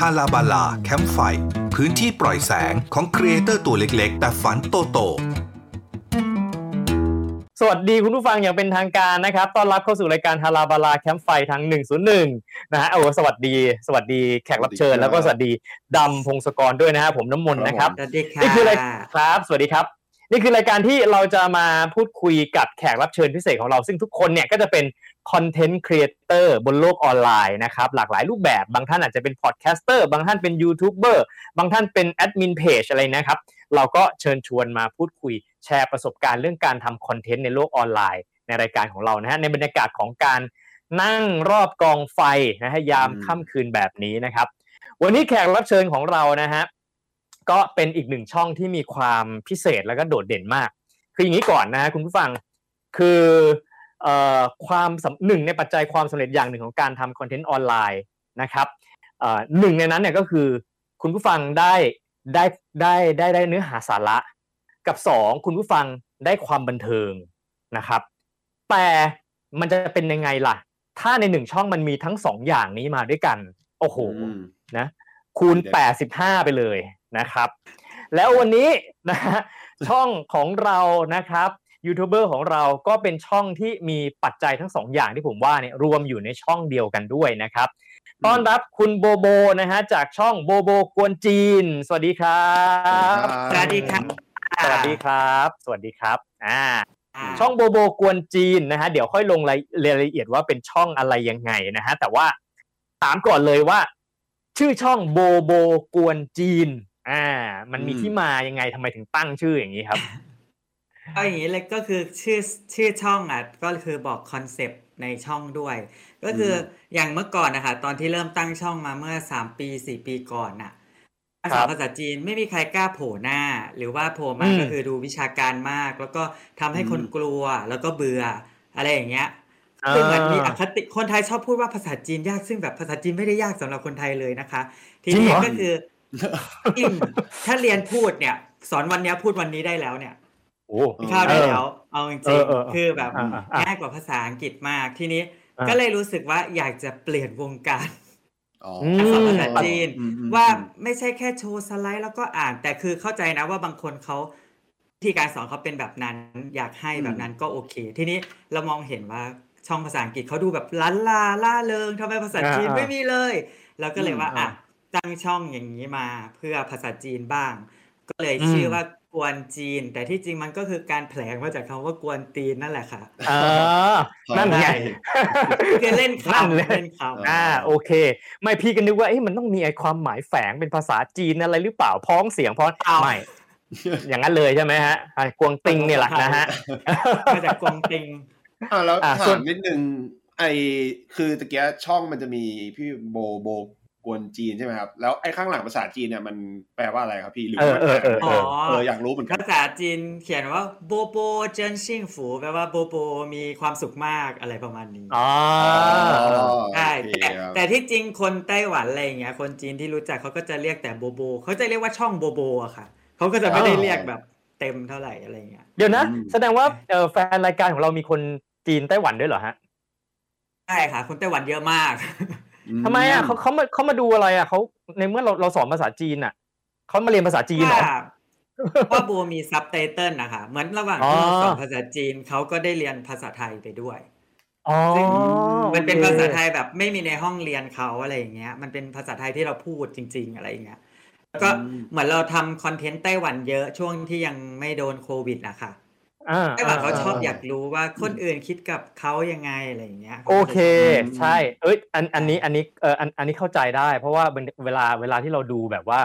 ฮาลาบาลาแคมป์ไฟ พื้นที่ปล่อยแสงของ creator ตัวเล็กๆ แต่ฝันโตโตสวัสดีคุณผู้ฟังอย่างเป็นทางการนะครับต้อนรับเข้าสู่รายการฮาลาบาลาแคมป์ไฟทาง 101 นะฮะโอ้สวัสดี สวัสดีแขกรับเชิญ แล้วก็สวัสดีดำพงศกรด้วยนะฮะผมน้ำมนต์นะครับสวัสดีค่ะนี่คือรายครับ สวัสดีครับ นี่คือรายการที่เราจะมาพูดคุยกับแขกรับเชิญพิเศษของเรา ซึ่งทุกคนเนี่ยก็จะเป็นcontent creator บนโลกออนไลน์นะครับหลากหลายรูปแบบบางท่านอาจจะเป็น podcaster บางท่านเป็นยูทูบเบอร์บางท่านเป็นแอดมินเพจอะไรนะครับ เราก็เชิญชวนมาพูดคุยแชร์ประสบการณ์เรื่องการทำคอนเทนต์ในโลกออนไลน์ ในรายการของเรานะฮะในบรรยากาศของการนั่งรอบกองไฟนะฮะยามค่ำคืนแบบนี้นะครับ วันนี้แขกรับเชิญของเรานะฮะ ก็เป็นอีกหนึ่งช่องที่มีความพิเศษแล้วก็โดดเด่นมาก คืออย่างนี้ก่อนนะฮะคุณผู้ฟังคือเอ่อความสำหนึ่งในปัจจัยความสำเร็จอย่างหนึ่งของการทำคอนเทนต์ออนไลน์นะครับเอ่อหนึ่งในนั้นเนี่ยก็คือคุณผู้ฟังได้ได้ได้ได้ได้เนื้อหาสาระ กับสองคุณผู้ฟังได้ความบันเทิงนะครับ แต่มันจะเป็นยังไงล่ะ ถ้าในหนึ่งช่องมันมีทั้งสองอย่างนี้มาด้วยกัน โอ้โหอืมนะคูณ 85 ไปเลย นะครับ แล้ววันนี้นะฮะช่องของเรานะครับยูทูบเบอร์ของเราก็เป็นช่องที่มีปัจจัยทั้งสองอย่างที่ผมว่าเนี่ยรวมอยู่ในช่องเดียวกันด้วยนะครับต้อนรับคุณโบโบนะฮะจากช่องโบโบกวนจีน สวัสดีครับสวัสดีครับสวัสดีครับ สวัสดีครับอ่าอ่าช่องโบโบกวนจีนนะฮะเดี๋ยวค่อยลงรายรายละเอียดว่าเป็นช่องอะไรยังไงนะฮะแต่ว่าถามก่อนเลยว่า ชื่อช่องโบโบกวนจีน อ่า มันมีอืมที่มายังไงทำไมถึงตั้งชื่ออย่างนี้ครับเอาอย่างนี้เลยก็คือชื่อชื่อช่องอะก็คือบอกคอนเซปต์ในช่องด้วย ก็คือออย่างเมื่อก่อนนะคะตอนที่เริ่มตั้งช่องมาเมื่อสามปีสี่ปีก่อนน่ะภาครัษาบภาษาจีนไม่มีใครกล้าโผล่หน้า หรือว่าโผล่มาอืมก็คือดูวิชาการมาก แล้วก็ทำให้คนกลัวแล้วก็เบื่ออะไรอย่างเงี้ยซึ่งเหมือนมีอคติคนไทยชอบพูดว่าภาษาจีนยากซึ่งแบบภาษาจีนไม่ได้ยากสำหรับคนไทยเลยนะคะ ทีจริงนี้เหรอก็คือ จริงถ้าเรียนพูดเนี่ย สอนวันเนี้ยพูดวันนี้ได้แล้วเนี่ยโอ้กินข้าวได้แล้ว เอาจเอริงอเออๆคือแบบอ่าอ่าง่ายกว่าภาษาอังกฤษมากทีนี้อ่าก็เลยรู้สึกว่าอยากจะเปลี่ยนวงการอ๋ออืการสอนมภาษาจีนอืมอืมว่าไม่ใช่แค่โชว์สไลด์แล้วก็อ่าน แต่คือเข้าใจนะว่าบางคนเขาที่การสอนเขาเป็นแบบนั้น อยากให้แบบนั้นก็โอเค ทีนี้เรามองเห็นว่าช่องภาษาอังกฤษเขาดูแบบล้านลาล่าเริงทำไมภาษาจีนอ่าไม่มีเลยเราก็เลยว่าอืมอะอ่า ตั้งช่องอย่างนี้มาเพื่อภาษาจีนบ้าง ก็เลยชื่อว่ากวนจีน แต่ที่จริงมันก็คือการแผลงมาจากคำว่ากวนตีนนั่นแหละค่ะอ่านั่นไงคือเล่นนั่นคำเลยเล่นคำอ่าโอเค ไม่พี่ก็นึกว่าเอ๊ะมันต้องมีไอความหมายแฝงเป็นภาษาจีนอะไรหรือเปล่าพ้องเสียงพ้องเอาไม่อย่างนั้นเลยใช่ไหมฮะอะกวงติงเนี่ยแหละนะฮะมาจากกวงติงอ่าแล้วอะถาส่วนมนิดนึงไอคือตะเกียช่องมันจะมีพี่โบโบ กวนจีนใช่ไหมครับ แล้วไอ้ข้างหลังภาษาจีนเนี่ยมันแปลว่าอะไรครับพี่หรือเออมันเออเอออ๋เอออเอออยากรู้เหมือนกันภาษาจีนเขียนว่าโบโบเจินชิงฝูแปลว่าโบโบมีความสุขมากอะไรประมาณนี้อ๋อใช่โอเคแต่ครับแต่ที่จริงคนไต้หวันอะไรอย่างเงี้ยคนจีนที่รู้จักเขาก็จะเรียกแต่โบโบเขาจะเรียกว่าช่องโบโบอะค่ะเขาก็จะไม่ได้เรียกแบบเต็มเท่าไหร่อะไรอย่างเงี้ยเดี๋ยวนะอืมแสดงว่าเออแฟนรายการของเรามีคนจีนไต้หวันด้วยเหรอฮะใช่ค่ะ คนไต้หวันเยอะมาก ทำไมอะเขาเขามาเขามาดูอะไรอะเขาในเมื่อเราเราสอนภาษาจีนอะเขามาเรียนภาษาจีนเหรอว่าว่าโบมีซับไตเติลนะคะเหมือนระหว่างที่อ๋อเราสอนภาษาจีนเขาก็ได้เรียนภาษาไทยไปด้วยอ๋อซึ่งมันเป็นโอคภาษาไทยแบบไม่มีในห้องเรียนเขาอะไรอย่างเงี้ย มันเป็นภาษาไทยที่เราพูดจริง ๆ อะไรอย่างเงี้ยแล้วก็เหมือนเราทำคอนเทนต์ไต้หวันเยอะช่วงที่ยังไม่โดนโควิดนะคะ อ่าไต้หวันเขาชอบอ่าอยากรู้ว่าคนอื่นคิดกับเขายังไงอะไรอย่างเงี้ย โอเคอืมใช่ เอ้ยอันอันนี้อันนี้เอออันอันนี้เข้าใจได้ เพราะว่าเวลาเวลาที่เราดูแบบว่า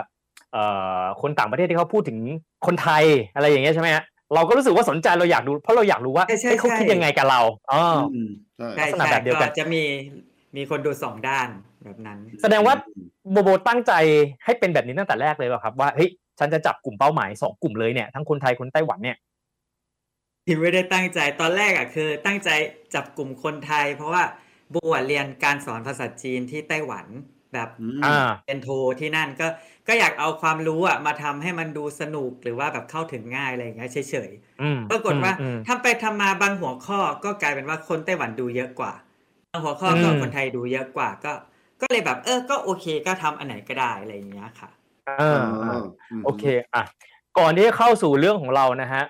เอ่อคนต่างประเทศที่เขาพูดถึงคนไทยอะไรอย่างเงี้ยใช่ไหมฮะเราก็รู้สึกว่าสนใจเราอยากดูเพราะเราอยากรู้ว่าใช่ใช่เฮ้ยเขาคิดใช่ยังไงกับเราอ๋อออืมใช่ใช่ลักษณะใช่แบบเดียวกันก็จะมีมีคนดูสองด้านแบบนั้น แสดงว่าโบโบตั้งใจให้เป็นแบบนี้ตั้งแต่แรกเลยเปล่ะครับว่าเฮ้ยฉันจะจับกลุ่มเป้าหมายสองกลุ่มเลยเนี่ยทั้งคนไทยคนไต้หวันเนี่ย ที่ไม่ได้ตั้งใจตอนแรกอะคือ ตั้งใจจับกลุ่มคนไทย เพราะว่าบัวเรียนการสอนภาษาจีนที่ไต้หวันแบบอืมอ่าเป็นโทที่นั่นก็ก็อยากเอาความรู้อะมาทำให้มันดูสนุกหรือว่าแบบเข้าถึงง่ายอะไรอย่างเงี้ยเฉยอืมๆปรากฏว่าอืมทำไปทำมาบางหัวข้อก็กลายเป็นว่าคนไต้หวันดูเยอะกว่าบางหัวข้อก็อืมคนไทยดูเยอะกว่าก็ ก็เลยแบบ เออก็โอเคก็ทำอันไหนก็ได้อะไรอย่างเงี้ยค่ะอ่าอ่าโอเคอะก่อนที่จะเข้าสู่เรื่องของเรานะฮะ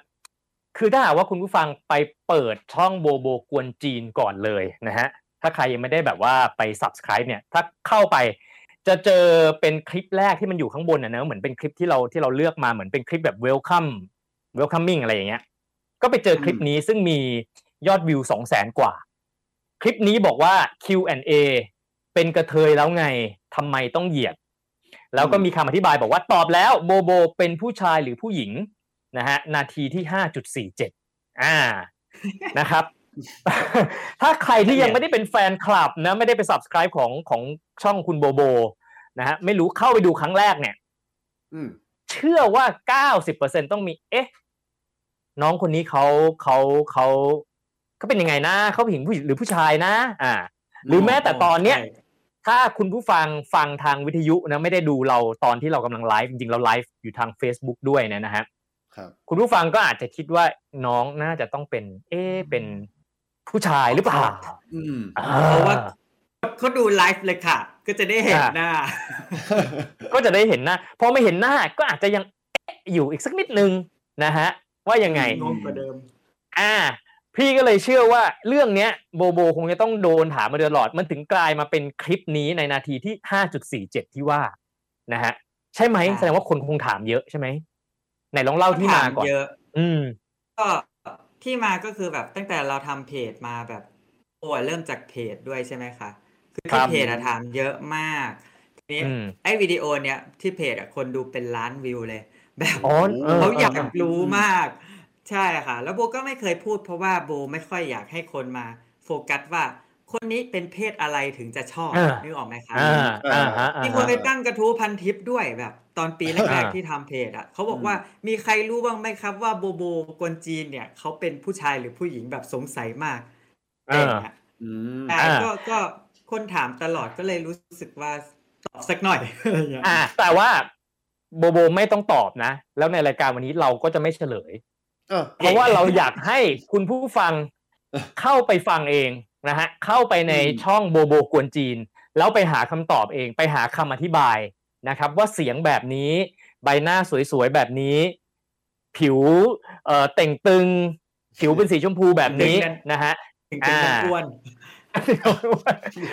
คือถ้าหากว่าคุณผู้ฟังไปเปิดช่องโบโบกวนจีนก่อนเลยนะฮะถ้าใครยังไม่ได้แบบว่าไป subscribe เนี่ยถ้าเข้าไปจะเจอเป็นคลิปแรกที่มันอยู่ข้างบนนะเนอะเหมือนเป็นคลิปที่เราที่เราเลือกมาเหมือนเป็นคลิปแบบ welcome welcoming อะไรอย่างเงี้ยก็ไปเจอคลิปนี้ซึ่งมียอดวิวสองแสนกว่า คลิปนี้บอกว่า Q&A เป็นกระเทยแล้วไงทำไมต้องเหยียด แล้วก็มีคำอธิบายบอกว่าตอบแล้วโบโบเป็นผู้ชายหรือผู้หญิง นะฮะนาทีที่ห้าจุดสี่เจ็ดอ่านะครับ ถ้าใครที่ยังไม่ได้เป็นแฟนคลับนะไม่ได้ไป subscribe ของของช่องคุณโบโบนะฮะไม่รู้เข้าไปดูครั้งแรกเนี่ยอืมเชื่อว่าเก้าสิบเปอร์เซ็นต้องมี เอ๊ะ น้องคนนี้เขาเขาเขาเขาเป็นยังไงนะเขาผู้หญิงผู้หญิงหรือผู้ชายนะ อ่า หรือแม้แต่ตอนเนี้ยใช่ถ้าคุณผู้ฟังฟังทางวิทยุนะไม่ได้ดูเราตอนที่เรากำลังไลฟ์จริงๆเราไลฟ์อยู่ทาง Facebook ด้วยเนยนะฮะ ครับคุณผู้ฟังก็อาจจะคิดว่าน้องน่าจะต้องเป็น เอ๊ะเป็นผู้ชายหรือเปล่าอืมอ่เพราะว่าเขาดูไลฟ์เลยค่ะ ก็จะได้เห็นหน้า ก็จะได้เห็นหน้าพอไม่เห็นหน้าก็อาจจะยังเอ๊ะอยู่อีกสักนิดนึงนะฮะ ว่ายังไงงงกว่าเดิม อ่า พี่ก็เลยเชื่อว่าเรื่องเนี้ยโบโบคงจะต้องโดนถามมาโดยตลอด มันถึงกลายมาเป็นคลิปนี้ในนาทีที่ห้าจุดสี่เจ็ดที่ว่านะฮะ ใช่ไหมใช่แสดงว่าคนคงถามเยอะใช่ไหม ไหนลองเล่าที่มาก่อนเยอะ อืม ก็ที่มาก็คือแบบตั้งแต่เราทำเพจมาแบบโอ้เริ่มจากเพจด้วยใช่ไหมคะคือครัที่บเพจอะถามเยอะมากทีนี้อืมไอ้วิดีโอเนี้ยที่เพจอะคนดูเป็นล้านวิวเลย แบบอ๋อเออเขาอยากเออรู้มาก ใช่ค่ะ แล้วโบก็ไม่เคยพูดเพราะว่าโบไม่ค่อยอยากให้คนมา โฟกัสว่าคนนี้เป็นเพศอะไรถึงจะชอบอ่านึกออกไหมคะอ่าอ่าฮะอ่ามีคนฮะไปตั้งกระทู้พันทิปด้วยแบบ ตอนปีแรกอ่าๆที่ทำเพจอะเขาบอกว่ามีใครรู้บ้างไหมครับว่าโบโบกวนจีนเนี่ยเขาเป็นผู้ชายหรือผู้หญิงแบบสงสัยมากอะไรอย่างเงี้ยอืมใช่อ่าก็ก็คนถามตลอดก็เลยรู้สึกว่าตอบสักหน่อยอะไรอย่างเงี้ยอ่าแต่ว่าโบโบไม่ต้องตอบนะ แล้วในรายการวันนี้เราก็จะไม่เฉลยเออเพราะว่าเราอยากให้คุณผู้ฟังเข้าไปฟังเองนะฮะเข้าไปในอืมช่องโบโบกวนจีน แล้วไปหาคำตอบเอง ไปหาคำอธิบาย นะครับว่าเสียงแบบนี้ใบหน้าสวยๆแบบนี้ ผิวเอ่อเต่งตึง ผิวเป็นสีชมพูแบบนี้นะฮะถึงเป็นคนอ่าอ้วน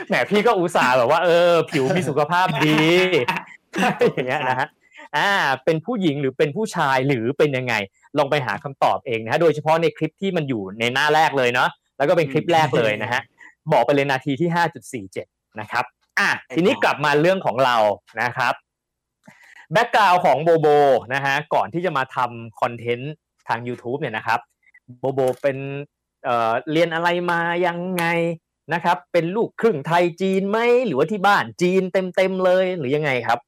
แหมพี่ก็อุตส่าห์แบบว่า เออ ผิวมีสุขภาพดีอย่างเงี้ยนะฮะอ่า เป็นผู้หญิงหรือเป็นผู้ชายหรือเป็นยังไง ลองไปหาคำตอบเองนะฮะโดยเฉพาะในคลิปที่มันอยู่ในหน้าแรกเลยเนาะแล้วก็เป็นคลิปแรกเลยนะฮะบอกไปเลยนาทีที่ห้าจุดสี่เจ็ดนะครับ อะทีนี้กลับมาเรื่องของเรานะครับแบ็กกราวของโบโบนะฮะก่อนที่จะมาทำคอนเทนต์ทาง YouTube เนี่ยนะครับโบโบเป็นเอ่อเรียนอะไรมายังไงนะครับ เป็นลูกครึ่งไทยจีนไหมหรือว่าที่บ้านจีนเต็มๆเลยหรือยังไงครับ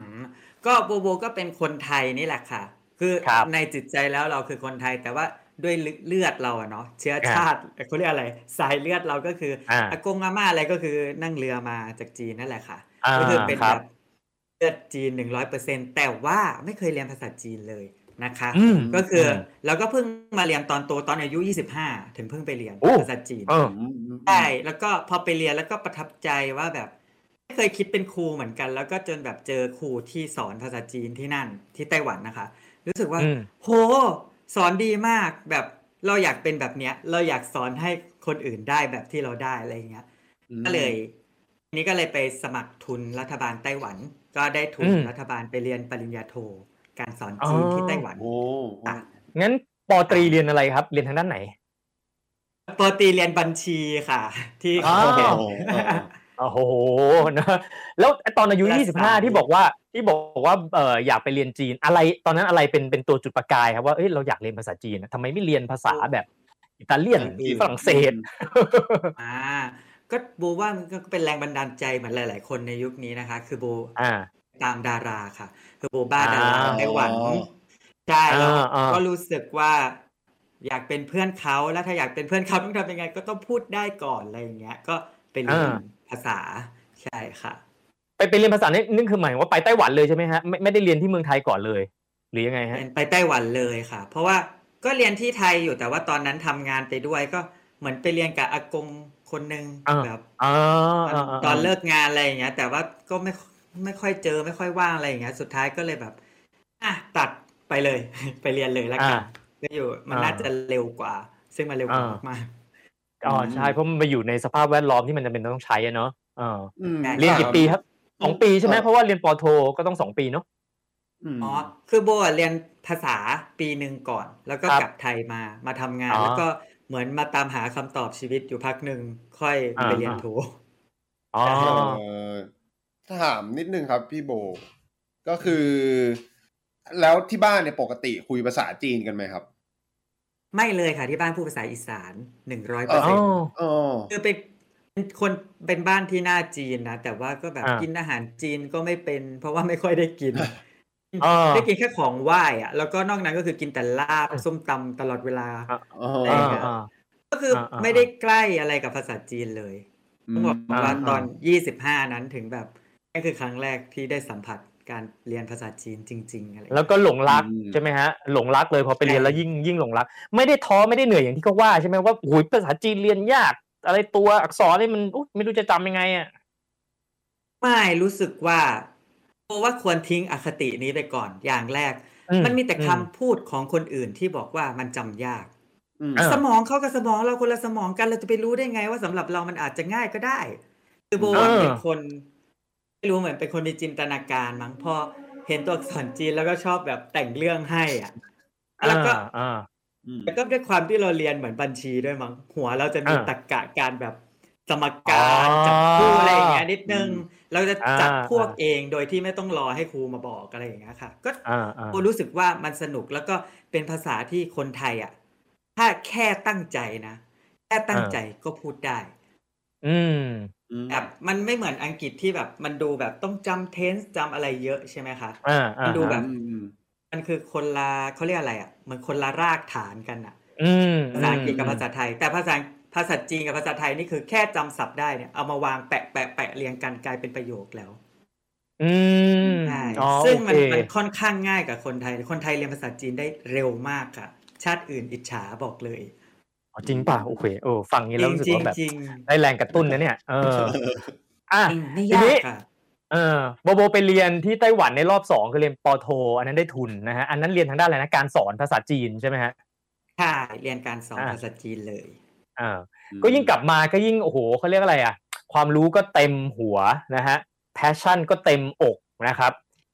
อืมก็โบโบก็เป็นคนไทยนี่แหละค่ะ คือครับในจิตใจแล้วเราคือคนไทยแต่ว่า ด้วยเลือดเราอะเนาะเชื้ออ่าชาติเขาเรียกอะไรสายเลือดเราก็คืออ่าอากงอาม่าอะไรก็คือนั่งเรือมาจากจีนนั่นแหละค่ะอ่าก็คือเป็นครัแบบบเลือดจีนหนึ่งร้อยเปอร์เซ็นแต่ว่าไม่เคยเรียนภาษาจีนเลยนะคะอืมก็คืออมเราก็เพิ่งมาเรียนตอนโตตอนอายุยี่สิบห้าถึงเพิ่งไปเรียนโอ้ภาษาจีนเออใช่แล้วก็พอไปเรียนแล้วก็ประทับใจว่าแบบไม่เคยคิดเป็นครูเหมือนกัน แล้วก็จนแบบเจอครูที่สอนภาษาจีนที่นั่นที่ไต้หวันนะคะ รู้สึกว่าอืมโห สอนดีมากแบบเราอยากเป็นแบบเนี้ย เราอยากสอนให้คนอื่นได้แบบที่เราได้อะไรอย่างเงี้ยก็เลยทีนี้ก็เลยไปสมัครทุนรัฐบาลไต้หวัน ก็ได้ทุนอืมรัฐบาลไปเรียนปริญญาโท การสอนจีนอ๋อที่ไต้หวันโอ้อะงั้นปอตรีเรียนอะไรครับ เรียนทางด้านไหนปกติเรียนบัญชีค่ะ ที่อ๋อขอนแก่นโอ้โหนะแล้วตอนอายุรัฐยี่สิบศาห้าสตร์ที่บอกว่า ที่บอกว่าเอออยากไปเรียนจีนอะไรตอนนั้นอะไรเป็นเป็นตัวจุดประกายครับว่าเอ้ยเราอยากเรียนภาษาจีนนะทำไมไม่เรียนภาษาแบบอิตาเลียนหรือฝรั่งเศสอ่าก็โบว่ามันก็เป็นแรงบันดาลใจเหมือนหลาย ๆ คนในยุคนี้นะคะ คือโบอ่าตามดาราค่ะ คือโบบ้าอ่าดาราไต้หวันใช่แล้วอ่าอ่าก็รู้สึกว่าอยากเป็นเพื่อนเขาแล้วถ้าอยากเป็นเพื่อนเขาต้องทำยังไง ก็ต้องพูดได้ก่อนอะไรอย่างเงี้ย ก็ไปเรียนภาษาใช่ค่ะ ไปไปเรียนภาษานี่นี่คือหมายถึงว่าไปไต้หวันเลยใช่ไหมฮะไม่ไม่ได้เรียนที่เมืองไทยก่อนเลย หรือยังไงฮะเรียนไปไต้หวันเลยค่ะ เพราะว่าก็เรียนที่ไทยอยู่แต่ว่าตอนนั้นทำงานไปด้วยก็เหมือนไปเรียนกับอากงคคนหนึ่งอ่าแบบอ่าตอนตอนเลิกงานอะไรอย่างเงี้ย แต่ว่าก็ไม่ไม่ค่อยเจอไม่ค่อยว่างอะไรอย่างเงี้ย สุดท้ายก็เลยแบบ อะตัดไปเลย ไปเรียนเลยแล้วกันอ่าก็อยู่มันอ่าน่าจะเร็วกว่า ซึ่งมันเร็วกว่าอ่ามมากอ๋อใช่เพราะมันไปอยู่ในสภาพแวดล้อมที่มันจำเป็นต้องใช้อะเนาะเอออืมเรียนกี่ปีครับ สองปีใช่ไหมเพราะว่าเรียนปอโทก็ต้องสองปีเนาะมอ๋อคือโบอะเรียนภาษาปีหนึ่งก่อน แล้วก็ครับกลับไทยมามาทำงานอ๋อแล้วก็เหมือนมาตามหาคำตอบชีวิตอยู่พักหนึ่งค่อยไปอ่าเรียนโทอ๋อเอ่อถามนิดนึงครับพี่โบ ก็คือ แล้วที่บ้านเนี่ยปกติคุยภาษาจีนกันไหมครับ ไม่เลยค่ะที่บ้านพูดภาษาอีสานหนึ่งร้อยเอเปอร์อ๋เซ็นอต์อ๋อคือเป็น เป็นคนเป็นบ้านที่หน้าจีนนะแต่ว่าก็แบบอ่า กิกินอาหารจีนก็ไม่เป็น เพราะว่าไม่ค่อยได้กินอ่าได้กินแค่ของไหว้อะแล้วก็นอกนั้นก็คือกินแต่ลาบส้มตำตลอดเวลาอะอ๋ออะไรอย่างเงี้ยอ่า ก็คืออาอ่า ไม่ได้ใกล้อะไรกับภาษาจีนเลยต้องบอกอ่าว่าอ่าตอนยี่สิบห้านั้นถึงแบบนั่นคือครั้งแรกที่ได้สัมผัสการเรียนภาษาจีนจริง ๆ อะไรอย่างแล้เงี้ยวก็หลงรักอืม ใช่ไหมฮะหลงรักเลยพอไปเรียนใช่แล้วยิ่งยิ่งหลงรัก ไม่ได้ท้อไม่ได้เหนื่อยอย่างที่เขาว่าใช่ไหมว่าโอ้ยภาษาจีนเรียนยาก อะไรตัวอักษรนี่มันอุ๊ยไม่รู้จะจำยังไงอะไม่รู้สึกว่าเพราะว่าควรทิ้งอคตินี้ไปก่อนอย่างแรกอืมมันมีแต่อืมคำพูดของคนอื่นที่บอกว่ามันจำยากอืมอ่าสมองเขากับสมองเราคนละสมองกันเราจะไปรู้ได้ไงว่าสำหรับเรามันอาจจะง่ายก็ได้ คือโบเออเป็นคนไม่รู้เหมือนเป็นคนมีจินตนาการมั้งพอเห็นตัวอักษรจีนแล้วก็ชอบแบบแต่งเรื่องให้อะแล้วก็อ่าอ่าอืม แล้วก็ด้วยความที่เราเรียนเหมือนบัญชีด้วยมั้งหัวเราจะมีอ่าตรรกะการแบบสมการอ๋อจับคู่อะไรอย่างเงี้ยนิดนึงอืมเราจะจับอ่าพวกเองโดยที่ไม่ต้องรอให้ครูมาบอกอะไรอย่างเงี้ยค่ะ ก็อ่าอ่าโบรู้สึกว่ามันสนุกแล้วก็เป็นภาษาที่คนไทยอะ ถ้าแค่ตั้งใจนะแค่ตั้งใจก็พูดได้ อืมอืมแบบมันไม่เหมือนอังกฤษที่แบบมันดูแบบต้องจำเทนส์จำอะไรเยอะใช่ไหมคะอ่าอ่ามันดูแบบอืมอืมมันคือคนละเขาเรียกอะไรอะเห มือนคนละรากฐานกันอะอืมภาษาอังกฤษกับภาษาไทย แต่ภาษาภาษาจีนกับภาษาไทยนี่คือแค่จำศัพท์ได้เนี่ยเอามาวางแปะแปะแปะเรียงกันกลายเป็นประโยคแล้ว อืมใช่อ๋อซึ่งโอมันเคมันค่อนข้างง่ายกับคนไทย คนไทยเรียนภาษาจีนได้เร็วมากค่ะ ชาติอื่นอิจฉาบอกเลยอ๋อจริงป่ะโอเคโอ้ฟังอย่างนี้จแล้วริงรู้สึกจริงว่าแบบจริงได้แรงกระตุ้นนะเนี่ย เออ อะจริงไม่ทียานี้กค่ะ เออโบโบไปเรียนที่ไต้หวันในรอบสองคือเรียนปอโท อันนั้นได้ทุนนะฮะอันนั้นเรียนทางด้านอะไรนะการสอนภาษาจีนใช่ไหมฮะใช่เรียนการสอนอ่าภาษาจีนเลยอ่าก็ยิ่งกลับมาก็ยิ่งโอ้โหเขาเรียกอะไรอะ ความรู้ก็เต็มหัวนะฮะแพชชั่นก็เต็มอกนะครับ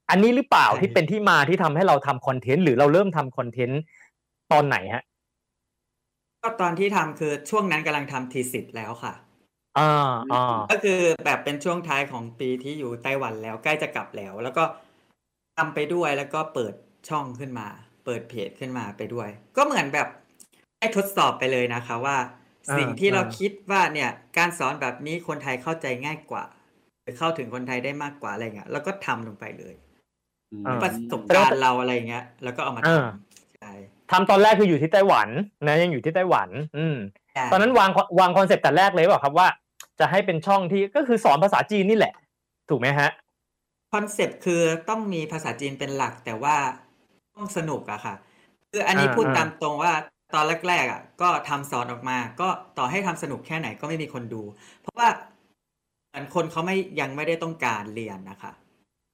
อันนี้หรือเปล่าใช่ที่เป็นที่มาที่ทำให้เราทำคอนเทนต์หรือเราเริ่มทำคอนเทนต์ตอนไหนฮะก็ตอนที่ทำคือช่วงนั้นกำลังทำทีสิทธ์แล้วค่ะ อ่าอ่าก็คือแบบเป็นช่วงท้ายของปีที่อยู่ไต้หวันแล้วใกล้จะกลับแล้ว แล้วก็ทำไปด้วยแล้วก็เปิดช่องขึ้นมา เปิดเพจขึ้นมาไปด้วย ก็เหมือนแบบให้ทดสอบไปเลยนะคะว่า สิ่งที่เราคิดว่าเนี่ยการสอนแบบนี้คนไทยเข้าใจง่ายกว่าหรือเข้าถึงคนไทยได้มากกว่าอะไรเงี้ยแล้วก็ทำลงไปเลยอืมอ่าประสบการณ์เราอะไรเงี้ย แล้วก็เอามาทอ่าำใช่ทำตอนแรกคืออยู่ที่ไต้หวันนะยังอยู่ที่ไต้หวัน อืมใช่ ตอนนั้นวางวางคอนเซปต์แต่แรกเลยเปล่าครับว่า จะให้เป็นช่องที่ก็คือสอนภาษาจีนนี่แหละ ถูกไหมฮะคอนเซปต์คือต้องมีภาษาจีนเป็นหลักแต่ว่าต้องสนุกอะค่ะ คืออันนี้อ่าพูดอ่าตามตรงว่าตอนแรกๆอะก็ทำสอนออกมา ก็ต่อให้ทำสนุกแค่ไหนก็ไม่มีคนดู เพราะว่าเหมือนคนเขาไม่ยังไม่ได้ต้องการเรียนนะคะ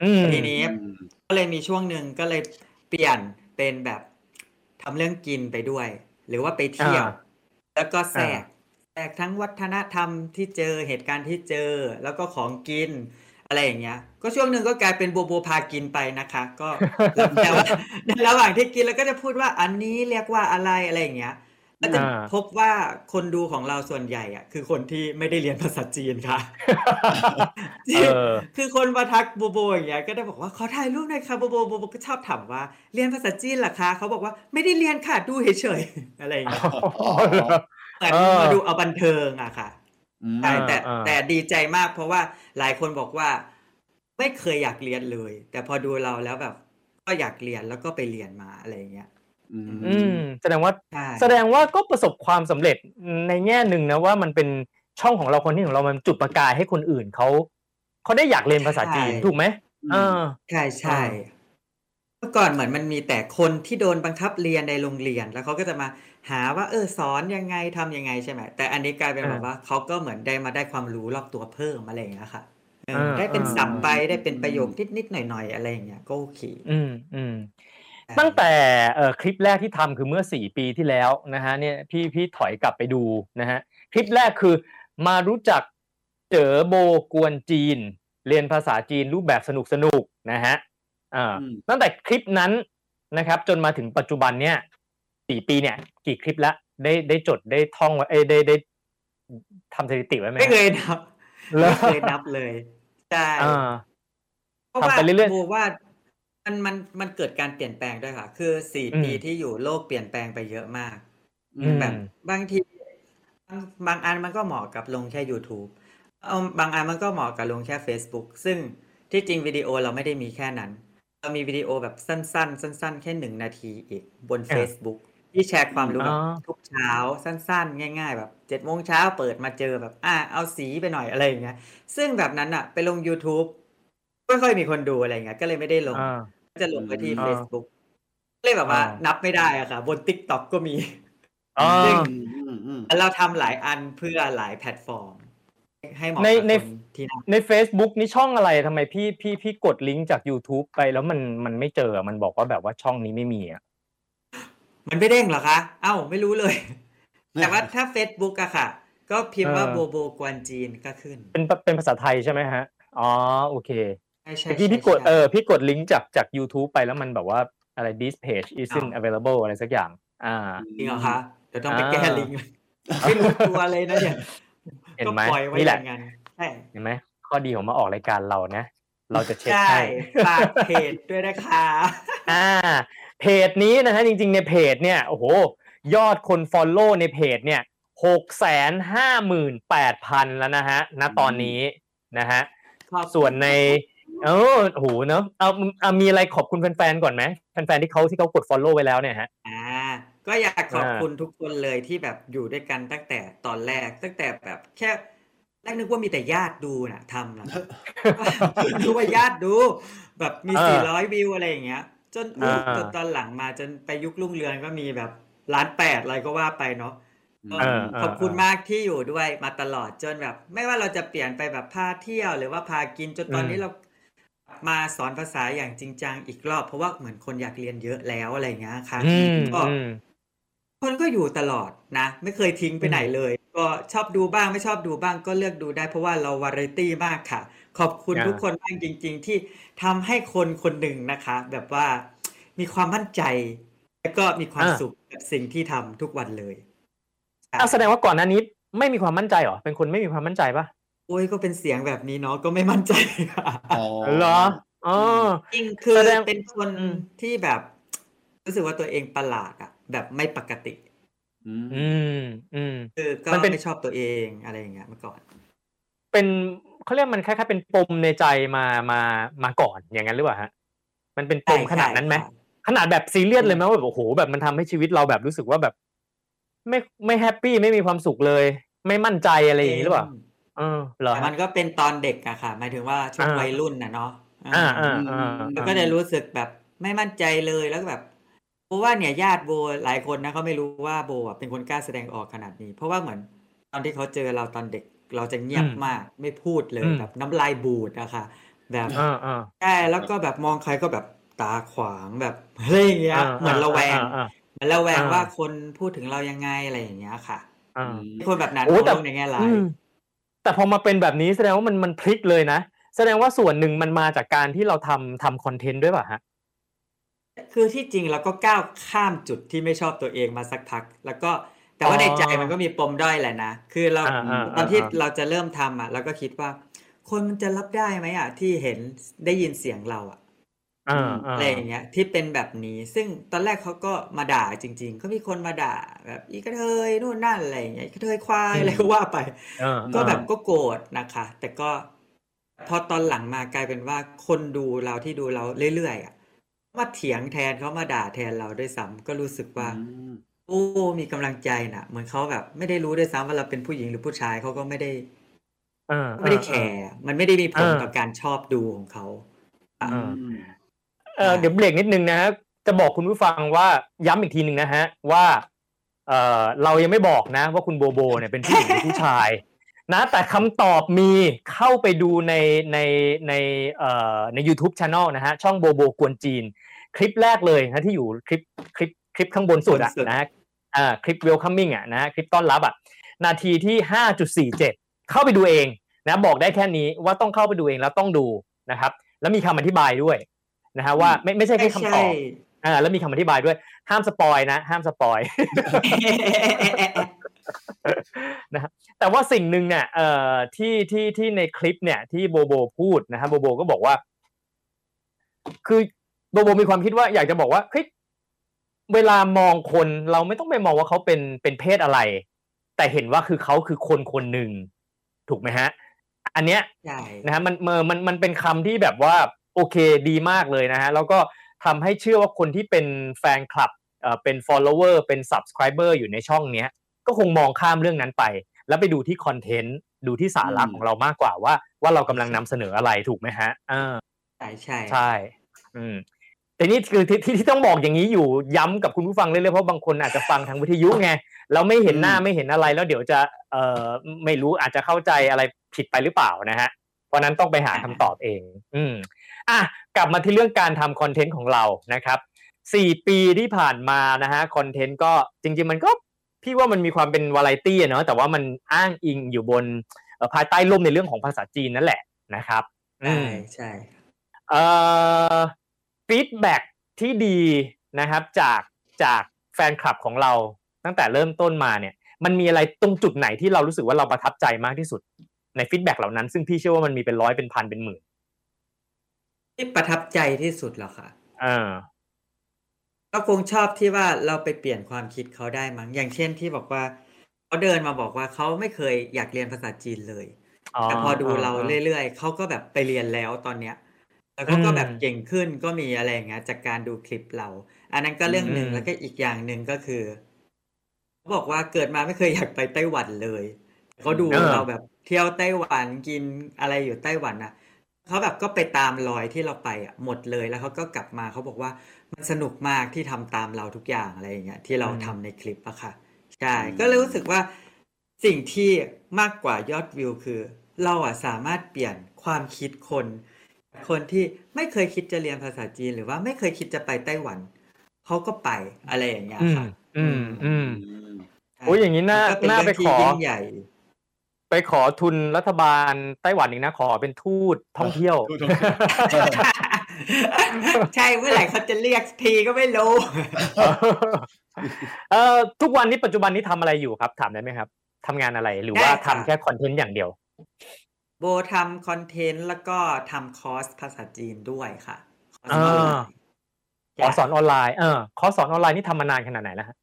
อืมทีนี้อืมก็เลยมีช่วงหนึ่งก็เลยเปลี่ยนเป็นแบบทำเรื่องกินไปด้วย หรือว่าไปเที่ยวอ่า แล้วก็แทรกอ่าแทรกทั้งวัฒนธรรมที่เจอเหตุการณ์ที่เจอ แล้วก็ของกินอะไรอย่างเงี้ย ก็ช่วงหนึ่งก็กลายเป็นโบโบพากินไปนะคะ ก็แต่ว่าในระหว่างที่กินแล้วก็จะพูดว่าอันนี้เรียกว่าอะไรอะไรอย่างเงี้ย แล้วจะอ่าพบว่าคนดูของเราส่วนใหญ่อะคือคนที่ไม่ได้เรียนภาษาจีนค่ะเออคือคนมาทักโบโบอย่างเงี้ยก็ได้บอกว่าขอถ่ายรูปหน่อยค่ะโบโบโบโบก็ชอบถามว่า เรียนภาษาจีนเหรอคะเขาบอกว่าไม่ได้เรียนค่ะดูเฉยๆอะไรอย่างเงี้ยเหมือนเออมาดูเอาบันเทิงอะค่ะอืมใช่แต่อ่าแต่ดีใจมากเพราะว่าหลายคนบอกว่า ไม่เคยอยากเรียนเลย แต่พอดูเราแล้วแบบก็อยากเรียนแล้วก็ไปเรียนมาอะไรอย่างเงี้ย อืมอืมแสดงว่าใช่แสดงว่าก็ประสบความสำเร็จในแง่หนึ่งนะว่ามันเป็นช่องของเราคนที่ของเรามันจุดประกายให้คนอื่นเขาเขาได้อยากเรียนภาษาจีนถูกไหมเออใช่ใช่เมื่อก่อนเหมือนมันมีแต่คนที่โดนบังคับเรียนในโรงเรียน แล้วเขาก็จะมาหาว่า เออสอนยังไงทำยังไงใช่ไหมแต่อันนี้กลายเป็นอ่าแบบว่าเขาก็เหมือนได้มาได้ความรู้รอบตัวเพิ่มอะไรอย่างเงี้ยค่ะเอออ่าได้เป็นอ่าศัพท์ไปได้เป็นประโยคนิดนิดๆหน่อยหน่อยๆอะไรอย่างเงี้ยก็โอเคอืมอืมใช่ ตั้งแต่เอ่อคลิปแรกที่ทำคือเมื่อสี่ปีที่แล้วนะฮะเนี่ยพี่พี่ถอยกลับไปดูนะฮะคลิปแรกคือมารู้จักเจอโบกวนจีน เรียนภาษาจีนรูปแบบสนุกสนุกๆนะฮะอ่าอืมตั้งแต่คลิปนั้นนะครับจนมาถึงปัจจุบันเนี่ยสี่ปีเนี่ย กี่คลิปแล้วได้ได้จดได้ท่องไว้เอ้ยได้ได้ทำสถิติไว้ไหมไม่เคยนับหรอไม่เคยนับเลยใช่อ่าเพราะว่าทำไปเรื่อยๆโบว่า มันมันมันเกิดการเปลี่ยนแปลงด้วยค่ะ คือสี่อืมปีที่อยู่โลกเปลี่ยนแปลงไปเยอะมากอืมแบบบางทีบางบางอันมันก็เหมาะกับลงแค่ YouTube เอาบางอันมันก็เหมาะกับลงแค่ Facebook ซึ่งที่จริงวิดีโอเราไม่ได้มีแค่นั้น เรามีวิดีโอแบบสั้น ๆ สั้น ๆ แค่หนึ่งนาทีอีกบนอ่า Facebook ที่แชร์ความรู้แบบอ๋อทุกเช้าสั้น ๆ ง่าย ๆ แบบเจ็ดโมงเช้าเปิดมาเจอแบบอะเอาสีไปหน่อยอะไรอย่างเงี้ย ซึ่งแบบนั้นอะไปลง YouTube ไม่ค่อยมีคนดูอะไรอย่างเงี้ยก็เลยไม่ได้ลงอ่าก็ จะลงไปที่อ่า Facebook เลยแบบว่าอ่านันับไม่ได้อะค่ะบน TikTok ก็มีอ๋อซึ่งอืมอืมเราทำหลายอันเพื่อหลายแพลตฟอร์ม ให้เหมาะในกับในคนที่นั่นใน Facebook นี่ช่องอะไรทำไมพี่พี่พี่กดลิงก์จาก YouTube ไปแล้วมันมันไม่เจออะมันบอกว่าแบบว่าช่องนี้ไม่มีอะมันไม่เด้งเหรอคะ เอ้าไม่รู้เลย แต่ว่าถ้า Facebook อะค่ะ ก็พิมพ์ว่าเออโบโบกวนจีนก็ขึ้น เป็นเป็นภาษาไทยใช่ไหมฮะ อ๋อ โอเค ใช่ใช่เมื่อกี้พี่กดใช่เออพี่กดลิงก์จากจาก YouTube ไปแล้วมันแบบว่าอะไร this page isn't อ้าว available อะไรสักอย่าง อ่าจริงเหรอคะเดี๋ยวต้องไปอ่าแก้ลิงก์ไม่รู้ตัวเลยนะเนี่ยเห็นก็ไหมปล่อยไว้นี่อแหละย่างนั้นใช่เห็นไหมข้อดีของมาออกรายการเรานะ เราจะเช็คใช่ให้ฝากเพจด้วยนะคะอ่า เพจนี้นะฮะจริง ๆ ในเพจเนี่ยโอ้โห ยอดคน Follow ในเพจเนี่ยหกแสนห้าหมื่นแปดพันแล้วนะฮะณตอนนี้นะฮะขอบคุณส่วนใน เออโอ้โหเนอะเอาเอามีอะไรขอบคุณแฟนๆก่อนไหมแฟนๆที่เขาที่เขากด follow ไว้แล้วเนี่ยฮะอ่าก็อยากขอบอ่าคุณทุกคนเลยที่แบบอยู่ด้วยกันตั้งแต่ตอนแรก ตั้งแต่แบบแค่แรกนึกว่ามีแต่ญาติดูน่ะทำนะนึกว่าญาติดู แบบมีเออสี่ร้อยวิวอะไรอย่างเงี้ย จนอุ๊ยอ่าจนตอนหลังมาจนไปยุครุ่งเรืองก็มีแบบล้านแปดอะไรก็ว่าไปเนาะก็เออเออขอบคุณเออมากที่อยู่ด้วยมาตลอดจนแบบ ไม่ว่าเราจะเปลี่ยนไปแบบพาเที่ยวหรือว่าพากินจนตอนนี้อืมเรา มาสอนภาษาอย่างจริงจังอีกรอบ เพราะว่าเหมือนคนอยากเรียนเยอะแล้วอะไรอย่างเงี้ยค่ะอืมก็อืมคนก็อยู่ตลอดนะ ไม่เคยทิ้งไปไหนเลย ก็ชอบดูบ้างไม่ชอบดูบ้างก็เลือกดูได้ เพราะว่าเราวาไรตี้มากค่ะ ขอบคุณอ่าทุกคนมากจริง ๆ ที่ทำให้คนคนหนึ่งนะคะ แบบว่ามีความมั่นใจ แล้วก็มีความสุขกับสิ่งที่ทำทุกวันเลยใช่อะแสดงว่าก่อนหน้านี้ไม่มีความมั่นใจเหรอเป็นคนไม่มีความมั่นใจปะ โอ้ยก็เป็นเสียงแบบนี้เนาะก็ไม่มั่นใจค่ะอ๋อเหรออ๋อจริงคือแสดง เป็นคนอืม ที่แบบ รู้สึกว่าตัวเองประหลาดอะแบบไม่ปกติ อืม อืม อืม คือก็มันเป็น ไม่ชอบตัวเองอะไรอย่างเงี้ยเมื่อก่อน เป็นเขาเรียกมันคล้ายๆเป็นปมในใจมามามาก่อนอย่างนั้นหรือเปล่าฮะมันเป็นปมใช่ขนาดนั้นไหมใช่ค่ะ ขนาดแบบซีเรียสเลยไหมว่าแบบโอ้โหแบบมันทำให้ชีวิตเราแบบรู้สึกว่าแบบ ไม่ไม่แฮปปี้ไม่มีความสุขเลย ไม่มั่นใจอะไรอย่างนี้หรือเปล่า เออเหรอแต่ฮะมันก็เป็นตอนเด็กอะค่ะ หมายถึงว่าช่วงอ่าวัยรุ่นนะเนาะอ่าอ่าอ่าอ่าแล้วก็จะรู้สึกแบบไม่มั่นใจเลยแล้วก็แบบเพราะว่าเนี่ยญาติโบหลายคนนะเขาไม่รู้ว่าโบอะเป็นคนกล้าแสดงออกขนาดนี้ เพราะว่าเหมือนตอนที่เขาเจอเราตอนเด็กเราจะเงียบอืมมากไม่พูดเลยอืมแบบน้ำลายบูดอะค่ะ แบบอ่าอ่าใช่แล้วก็แบบมองใครก็แบบตาขวางแบบเฮ้ยอย่างเงี้ยอ่าเหมือนระแวงอ่าอ่าเหมือนระแวงอ่าว่าคนพูดถึงเรายังไงอะไรอย่างเงี้ยค่ะอ่าคนแบบนั้นโอ้มองแต่โลกในแง่ร้าอืยม แต่พอมาเป็นแบบนี้แสดงว่ามันมันพลิกเลยนะ แสดงว่าส่วนหนึ่งมันมาจากการที่เราทำทำคอนเทนต์ด้วยป่ะฮะคือที่จริงเราก็ก้าวข้ามจุดที่ไม่ชอบตัวเองมาสักพัก แล้วก็แต่ว่าอ๋อในใจมันก็มีปมด้อยแหละนะ คือเราอ่าอ่าตอนที่อ่าเราจะเริ่มทำอะเราก็คิดว่า คนมันจะรับได้ไหมอะที่เห็นได้ยินเสียงเราอะ อ่าอ่าอะไรอย่างเงี้ย ที่เป็นแบบนี้ ซึ่งตอนแรกเขาก็มาด่าจริง ๆ ก็มีคนมาด่าแบบอีกระเทยนู่นนั่น อะไรอย่างเงี้ยอีกระเทยควายอะไรก็ว่าไปอ่าก็แบบก็โกรธนะคะ แต่ก็ พอตอนหลังมากลายเป็นว่า คนดูเราที่ดูเราเรื่อย ๆอะมาเถียงแทน เขามาด่าแทนเราด้วยซ้ำ ก็รู้สึกว่าอืมโอ้ มีกำลังใจน่ะ เหมือนเขาแบบไม่ได้รู้ด้วยซ้ำว่าเราเป็นผู้หญิงหรือผู้ชาย เขาก็ไม่ได้อ่าไม่ได้แคร์มันไม่ได้มีผลอ่าต่อการชอบดูของเขาอะอ่าเออ เดี๋ยวเบรกนิดนึงนะฮะจะบอกคุณผู้ฟังว่าย้ำอีกทีหนึ่งนะฮะว่าเออเรายังไม่บอกนะ ว่าคุณโบโบเนี่ยเป็นผู้หญิงหรือผู้ชาย นะ แต่คำตอบมีเข้าไปดูในในในเอ่อใน YouTube Channel นะฮะช่องโบโบกวนจีน คลิปแรกเลยนะที่อยู่คลิปคลิปคลิปข้างบนสุดอะบนสุดนะฮะอ่าคลิป welcoming อะนะฮะคลิปต้อนรับอะนาทีที่ห้าจุดสี่เจ็ดเข้าไปดูเองนะบอกได้แค่นี้ว่าต้องเข้าไปดูเองแล้วต้องดูนะครับ แล้วมีคำอธิบายด้วย นะฮะว่าไม่ไม่ใช่แค่คำตอบอ่าแล้วมีคำอธิบายด้วยห้ามสปอยนะ ห้ามสปอยนะฮะแต่ว่าสิ่งหนึ่งเนี่ยเอ่อที่ที่ที่ในคลิปเนี่ยที่โบโบพูดนะฮะโบโบก็บอกว่า คือโบโบมีความคิดว่าอยากจะบอกว่าเฮ้ยเวลามองคนเราไม่ต้องไปมองว่าเขาเป็นเป็นเพศอะไร แต่เห็นว่าคือเขาคือคนคนหนึ่งถูกไหมฮะ อันเนี้ยใช่นะฮะมันเมอมันมันเป็นคำที่แบบว่า โอเคดีมากเลยนะฮะแล้วก็ทำให้เชื่อว่าคนที่เป็นแฟนคลับเอ่อเป็น follower เป็น subscriber อยู่ในช่องเนี้ยก็คงมองข้ามเรื่องนั้นไป แล้วไปดูที่คอนเทนต์ดูที่สาระอืมของเรามากกว่าว่า ว่าเรากำลังนำเสนออะไรถูกไหมฮะอ่าใช่ใช่ใช่อืมแต่นี่คือที่ที่ที่ต้องบอกอย่างนี้อยู่ย้ำกับคุณผู้ฟังเรื่อยๆเพราะบางคนอาจจะฟังทางวิทยุไงแล้วไม่เห็นหน้าไม่เห็นอะไรแล้วเดี๋ยวจะเอ่อไม่รู้อาจจะเข้าใจอะไรผิดไปหรือเปล่านะฮะเพราะนั้นต้องไปหาคำตอบเอง อืม อะกลับมาที่เรื่องการทำคอนเทนต์ของเรานะครับสี่ปีที่ผ่านมานะฮะคอนเทนต์ก็จริง ๆ มันก็พี่ว่ามันมีความเป็นวาไรตี้อะเนาะแต่ว่ามันอ้างอิงอยู่บนเอ่อภายใต้ร่มในเรื่องของภาษาจีนนั่นแหละนะครับอืใช่มใช่เอ่อ feedbackที่ดีนะครับจากจากแฟนคลับของเราตั้งแต่เริ่มต้นมาเนี่ย มันมีอะไรตรงจุดไหนที่เรารู้สึกว่าเราประทับใจมากที่สุดในฟีดแบ็เหล่านั้น ซึ่งพี่เชื่อว่ามันมีเป็นร้อยเป็นพันเป็นหมื่น ที่ประทับใจที่สุดเหรอคะเออก็คงชอบที่ว่าเราไปเปลี่ยนความคิดเขาได้มั้ง อย่างเช่นที่บอกว่า เขาเดินมาบอกว่าเขาไม่เคยอยากเรียนภาษาจีนเลยแต่พอดูเราเรื่อยๆ เขาก็แบบไปเรียนแล้วตอนเนี้ย แล้วเขาก็แบบเก่งขึ้นก็มีอะไรอย่างเงี้ยจากการดูคลิปเรา อันนั้นก็เรื่องหนึ่งแล้วก็อีกอย่างหนึ่งก็คือ เขาบอกว่าเกิดมาไม่เคยอยากไปไต้หวันเลย เขาดูเราแบบเที่ยวไต้หวันกินอะไรอยู่ไต้หวันอะ เขาแบบก็ไปตามรอยที่เราไปอะหมดเลยแล้วเขาก็กลับมาเขาบอกว่ามันสนุกมากที่ทำตามเราทุกอย่างอะไรอย่างเงี้ยที่เราทำในคลิปอะค่ะใช่ก็เลยรู้สึกว่าสิ่งที่มากกว่ายอดวิวคือ เราอะสามารถเปลี่ยนความคิดคน คนที่ไม่เคยคิดจะเรียนภาษาจีน หรือว่าไม่เคยคิดจะไปไต้หวันเขาก็ไปอะไรอย่างเงี้ยอืม ค่ะ อืม อืมอืมใช่โอ้ยอย่างนี้น่ามัก็เป็น่าไปเรื่องที่ขอยิ่งใหญ่ ไปขอทุนรัฐบาลไต้หวันอีกนะขอเป็นทูตท่องเที่ยวทูตท่องเที่ยว ใช่เมื่อไหร่เขาจะเรียกทีก็ไม่รู้เอ่อทุกวันนี้ปัจจุบันนี้ทำอะไรอยู่ครับ ถามได้ไหมครับทำงานอะไรหรือว่าได้ทำค่ะแค่คอนเทนต์อย่างเดียว โบทำคอนเทนต์แล้วก็ทำคอร์สภาษาจีนด้วยค่ะคอร์สอ่าออนไลน์คอร์สสอนออนไลน์เออคอร์สสอนออนไลน์นี่ทำมานานขนาดไหนแล้วฮะ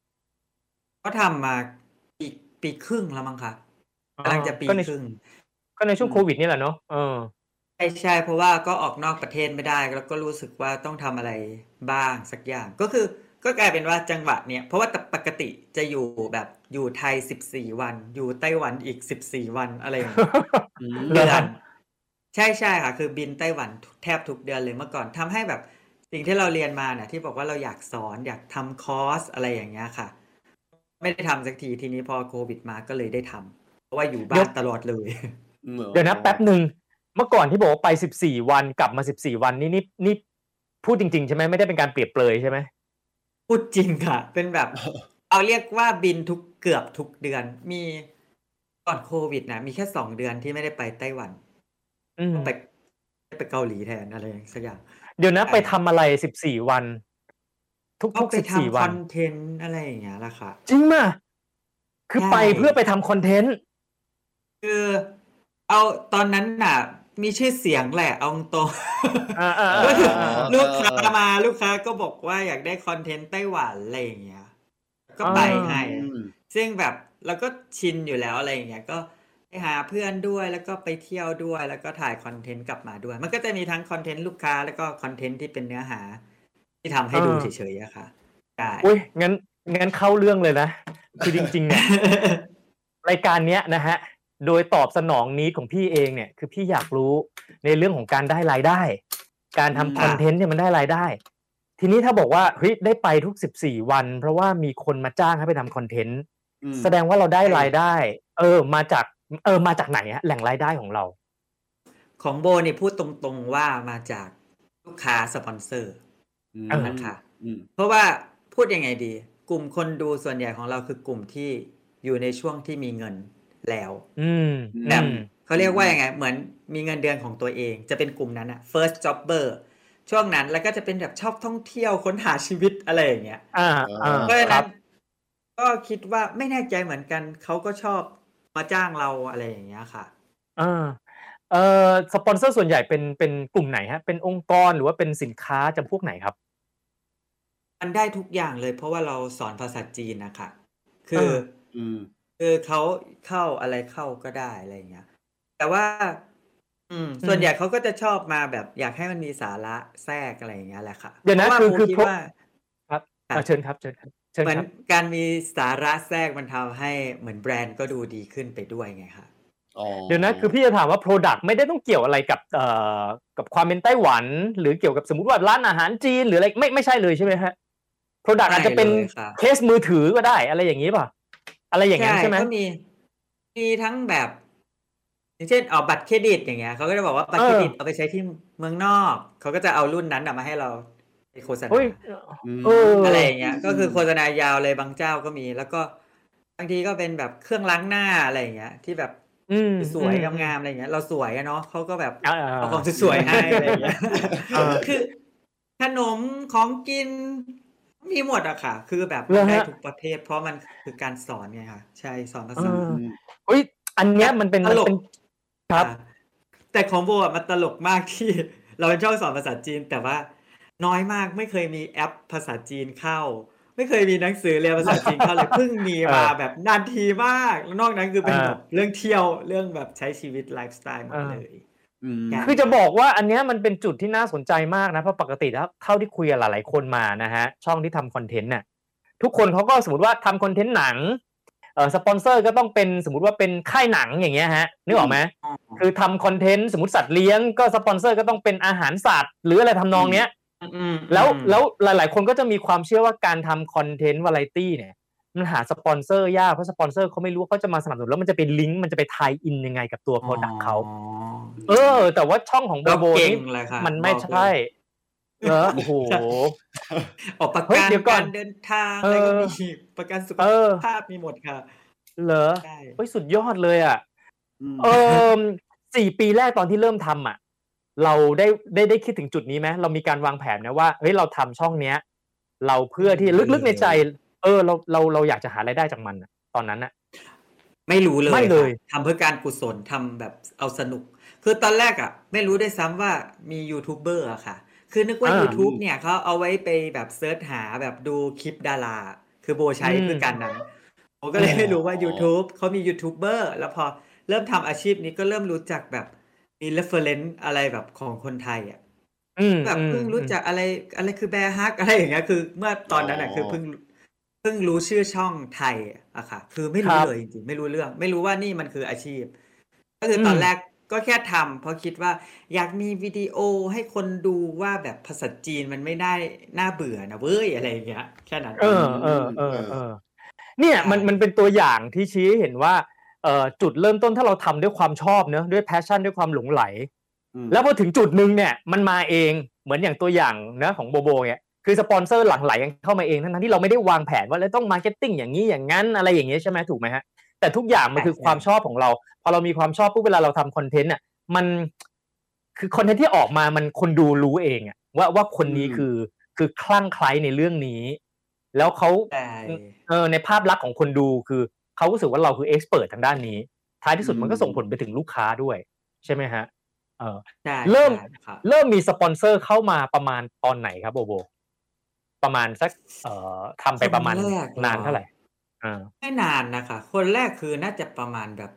ก็ทำมาปีปีครึ่งแล้วมั้งคะ กำลังจะปีก็ในครึ่งก็ในช่วงอืมโควิดนี่แหละเนาะเออใช่ใช่เพราะว่าก็ออกนอกประเทศไม่ได้ แล้วก็รู้สึกว่าต้องทำอะไรบ้างสักอย่างก็คือก็กลายเป็นว่าจังหวะเนี้ยเพราะว่าปกติจะอยู่แบบอยู่ไทยสิบสี่วัน อยู่ไต้หวันอีกสิบสี่วันอะไรอย่างเงี้ยอืมเหรอเดือครันบใช่ใช่ค่ะ คือบินไต้หวันแทบทุกเดือนเลยเมื่อก่อนทำให้แบบสิ่งที่เราเรียนมาเนี่ยที่บอกว่าเราอยากสอนอยากทำคอร์สอะไรอย่างเงี้ยค่ะ ไม่ได้ทำสักทีทีนี้พอโควิดมาก็เลยได้ทำเพ ราะว่าอยู่บ้านตลอดเลยเดี๋ยวนะแป๊บหนึ่งเมื่อก่อนที่บอกว่าไปสิบสี่วันกลับมาสิบสี่วันนี่นี่นี่พูดจริง ๆ ใช่ไหมไม่ได้เป็นการเปรียบเปรยใช่ไหมพูดจริงค่ะ เป็นแบบ เอาเรียกว่าบินทุกเกือบทุกเดือนมีก่อนโควิดนะมีแค่สองเดือนที่ไม่ได้ไปไต้หวันอืมไปไปเกาหลีแทนอะไรอย่างสักอย่าง เดี๋ยวนะใช่ไปทำอะไรสิบสี่วัน ทุก็กไปๆสิบสี่ทำควัอนนเทนต์อะไรอย่างเงี้ยแหละค่ะ จริงมะคือใช่ไปเพื่อไปทำคอนเทนต์ คือเอาตอนนั้นน่ะ มีชื่อเสียงแหละเอาตรงอ่าอ่าก็คืออ่าอ่าลูกค้ามาลูกค้าก็บอกว่าอยากได้คอนเทนต์ไต้หวันอะไรอย่างเงี้ย ก็ไปให้อืมซึ่งแบบเราก็ชินอยู่แล้วอะไรอย่างเงี้ยก็ไปหาเพื่อนด้วยแล้วก็ไปเที่ยวด้วยแล้วก็ถ่ายคอนเทนต์กลับมาด้วย มันก็จะมีทั้งคอนเทนต์ลูกค้าแล้วก็คอนเทนต์ที่เป็นเนื้อหา ที่ทำให้ดูเฉยๆอะค่ะใช่อุ้ยงั้นงั้นเข้าเรื่องเลยนะ คือจริงๆเนี่ย รายการเนี้ยนะฮะ โดยตอบสนองนี้ของพี่เองเนี่ยคือพี่อยากรู้ในเรื่องของการได้รายได้ การทำคอนเทนต์เนี่ยมันได้รายได้ ทีนี้ถ้าบอกว่าเฮ้ยได้ไปทุกสิบสี่วัน เพราะว่ามีคนมาจ้างให้ไปทำคอนเทนต์อืมแสดงว่าเราได้รายได้ เออมาจากเออมาจากไหนฮะแหล่งรายได้ของเรา ของโบนี่พูดตรงๆว่ามาจากลูกค้าสปอนเซอร์อืมเออนะคะอืมเพราะว่าพูดยังไงดี กลุ่มคนดูส่วนใหญ่ของเราคือกลุ่มที่อยู่ในช่วงที่มีเงิน แล้ว อืมแบบอืมเขาเรียกว่ายังไง เหมือนมีเงินเดือนของตัวเอง จะเป็นกลุ่มนั้นอะ first jobber ช่วงนั้นแล้วก็จะเป็นแบบชอบท่องเที่ยวค้นหาชีวิตอะไรอย่างเงี้ยอ่าอ่าเพราะฉะครันั้บนก็คิดว่าไม่แน่ใจเหมือนกัน เขาก็ชอบมาจ้างเราอะไรอย่างเงี้ยค่ะอ่าเออสปอนเซอร์ส่วนใหญ่เป็นเป็นกลุ่มไหนฮะ เป็นองค์กรหรือว่าเป็นสินค้าจำพวกไหนครับ มันได้ทุกอย่างเลยเพราะว่าเราสอนภาษาจีนนะคะ คือเอออืม คือเขาเข้าอะไรเข้าก็ได้อะไรอย่างเงี้ย แต่ว่า อืม ส่วนใหญ่เขาก็จะชอบมาแบบอยากให้มันมีสาระแทรกอะไรอย่างเงี้ยแหละค่ะเดี๋ยวนะพราว่าคือผมคือคิดเพราะว่าครับครับอ่าเชิญครับเชิญครับเชิญเหมือนครับการมีสาระแทรกมันทำให้เหมือนแบรนด์ก็ดูดีขึ้นไปด้วยไงค่ะอ๋อเดี๋ยวนะคือพี่จะถามว่า Product ไม่ได้ต้องเกี่ยวอะไรกับเอ่อกับความเป็นไต้หวัน หรือเกี่ยวกับสมมติว่าร้านอาหารจีนหรืออะไรไม่ไม่ใช่เลยใช่ไหมฮะ Product ไม่อาจจะเป็นเลยครับเคสมือถือก็ได้อะไรอย่างนี้ป่ะ อะไรอย่างนั้นใช่ไหมก็มี มีทั้งแบบ อย่างเช่นเอาบัตรเครดิตอย่างเงี้ยเขาก็จะบอกว่าบัตรเครดิตเอาไปใช้ที่เมืองนอกเขาก็จะเอารุ่นนั้นนะมาให้เราไปโฆษณาเฮ้ยมเออออะไรอย่างเงี้ย ก็คือโฆษณายาวเลยบางเจ้าก็มี แล้วก็บางทีก็เป็นแบบเครื่องล้างหน้าอะไรอย่างเงี้ย ที่แบบอืมสวยอืมงามๆอะไรอย่างเงี้ย เราสวยอะเนาะเขาก็แบบอ่าเอาของสวยๆให้อะไรอย่างเงี้ยเออคือขนมของกิน มีหมดอะค่ะ คือแบบเหรอฮะได้ทุกประเภทเพราะมันคือการสอนไงค่ะ ใช่สอนภาษาเอออืมเฮ้ยอันเนี้ยมันเป็นตมันลก เป็นครับ อ่าแต่ของโบอะมันตลกมากที่ เราเป็นช่องสอนภาษาจีน แต่ว่าน้อยมากไม่เคยมีแอปภาษาจีนเข้า ไม่เคยมีหนังสือเรียนภาษาจีนเข้าเลยเพิ่งมีมาเออแบบนานทีมากแล้วนอกนั้นคือเป็นเออแบบเรื่องเที่ยวเรื่องแบบใช้ชีวิตไลฟ์สไตล์หมดเออ เลยอืม ครับคือจะบอกว่าอันเนี้ยมันเป็นจุดที่น่าสนใจมากนะเพราะปกติแล้วเท่าที่คุยกับหลายๆคนมานะฮะช่องที่ทำคอนเทนต์น่ะทุกคนเขาก็สมมติว่าทำคอนเทนต์หนังเออสปอนเซอร์ก็ต้องเป็นสมมติว่าเป็นค่ายหนังอย่างเงี้ยฮะนึกออกไหมคือทำคอนเทนต์สมมติสัตว์เลี้ยงก็สปอนเซอร์ก็ต้องเป็นอาหารสัตว์หรืออะไรทำนองเนี้ยอืมแล้วอืมแล้วหลาย ๆ คนก็จะมีความเชื่อว่าการทำคอนเทนต์วาไรตี้เนี่ย มันหาสปอนเซอร์ยากเพราะสปอนเซอร์เขาไม่รู้ว่าเขาจะมาสนับสนุนแล้วมันจะเป็นลิงก์มันจะไป tie-in ยังไงกับตัว product เขาอ๋อเออ แต่ว่าช่องของโบเราโบเก่งนี่เลยค่ะมันไม่บอกเลยใช่เหรอโอ้โหออกประเฮ้ยกันเดี๋ยวก่อนการเดินทางเออะไรอก็มีประกันสุขเออภาพมีหมดค่ะ เหรอใช่เฮ้ยสุดยอดเลยอะมเออสี่ปีแรกตอนที่เริ่มทำอะ เราได้ได้ได้คิดถึงจุดนี้ไหมเรามีการวางแผนนะว่าเฮ้ยเราทำช่องเนี้ย เราเพื่อที่ลึกๆในใจ เออเราเราเราอยากจะหารายได้จากมันอะตอนนั้นอะไม่รู้เลยไม่เลยค่ะทำเพื่อการกุศลทำแบบเอาสนุก คือตอนแรกอะไม่รู้ด้วยซ้ำว่ามียูทูบเบอร์อะค่ะ คือนึกว่าอ่า YouTube เนี่ยเขาเอาไว้ไปแบบ search หาแบบดูคลิปดารา คือโบใช้อืมเพื่อการนั้นผมก็เลยอ๋อไม่รู้ว่า YouTube เขามียูทูบเบอร์แล้วพอเริ่มทำอาชีพนี้ก็เริ่มรู้จักแบบมี reference อะไรแบบของคนไทยอะอืมแบบอืมเพิ่งรู้จักอะไรอะไรคือแบร์ฮักอะไรอย่างเงี้ยคือ เมื่อตอนนั้นอะอ๋อคือเพิ่งเพิ่งรู้ชื่อช่องไทยอะค่ะ คือไม่รู้ครับเลยจริงๆ ไม่รู้เรื่อง ไม่รู้ว่านี่มันคืออาชีพ ก็คืออตอนแรกก็แค่ทำเพราะคิดว่าอยากมีวิดีโอให้คนดูว่าแบบภาษาจีนมันไม่ได้น่าเบื่อนะเว้ยอะไรอย่างเงี้ยแค่นั้นเออเออเออเออเนี่ยมันมันเป็นตัวอย่างที่ชี้ให้เห็นว่าเอ่อจุดเริ่มต้นถ้าเราทำด้วยความชอบเนอะด้วย passion ด้วยความหลงใหลมแล้วพอถึงจุดหนึ่งเนี่ยมันมาเองเหมือนอย่างตัวอย่างนะของโบโบเนี่ย คือสปอนเซอร์หลั่งไหลกันเข้ามาเองทั้งๆที่เราไม่ได้วางแผนว่าเราต้อง marketing อย่างนี้อย่างนั้นอะไรอย่างเงี้ยใช่ไหมถูกไหมฮะแต่ทุกอย่างมันคือความชอบของเรา พอเรามีความชอบปุ๊บเวลาเราทำคอนเทนต์อะมันคือคอนเทนต์ที่ออกมามันคนดูรู้เองอะว่าว่าคนนี้คือคือคลั่งไคล้ในเรื่องนี้ แล้วเขาใช่เออในภาพลักษณ์ของคนดูคือเขารู้สึกว่าเราคือ expert ทางด้านนี้ ท้ายที่สุดมันก็ส่งผลไปถึงลูกค้าด้วยใช่ไหมฮะเออใช่เริ่มใช่ครับเริ่มมีสปอนเซอร์เข้ามาประมาณตอนไหนครับโบโบ ประมาณสักเอ่อทำไปประมาณคนแรกเหรอนานเท่าไหร่อ่าไม่นานนะคะ คนแรกคือน่าจะประมาณแบบ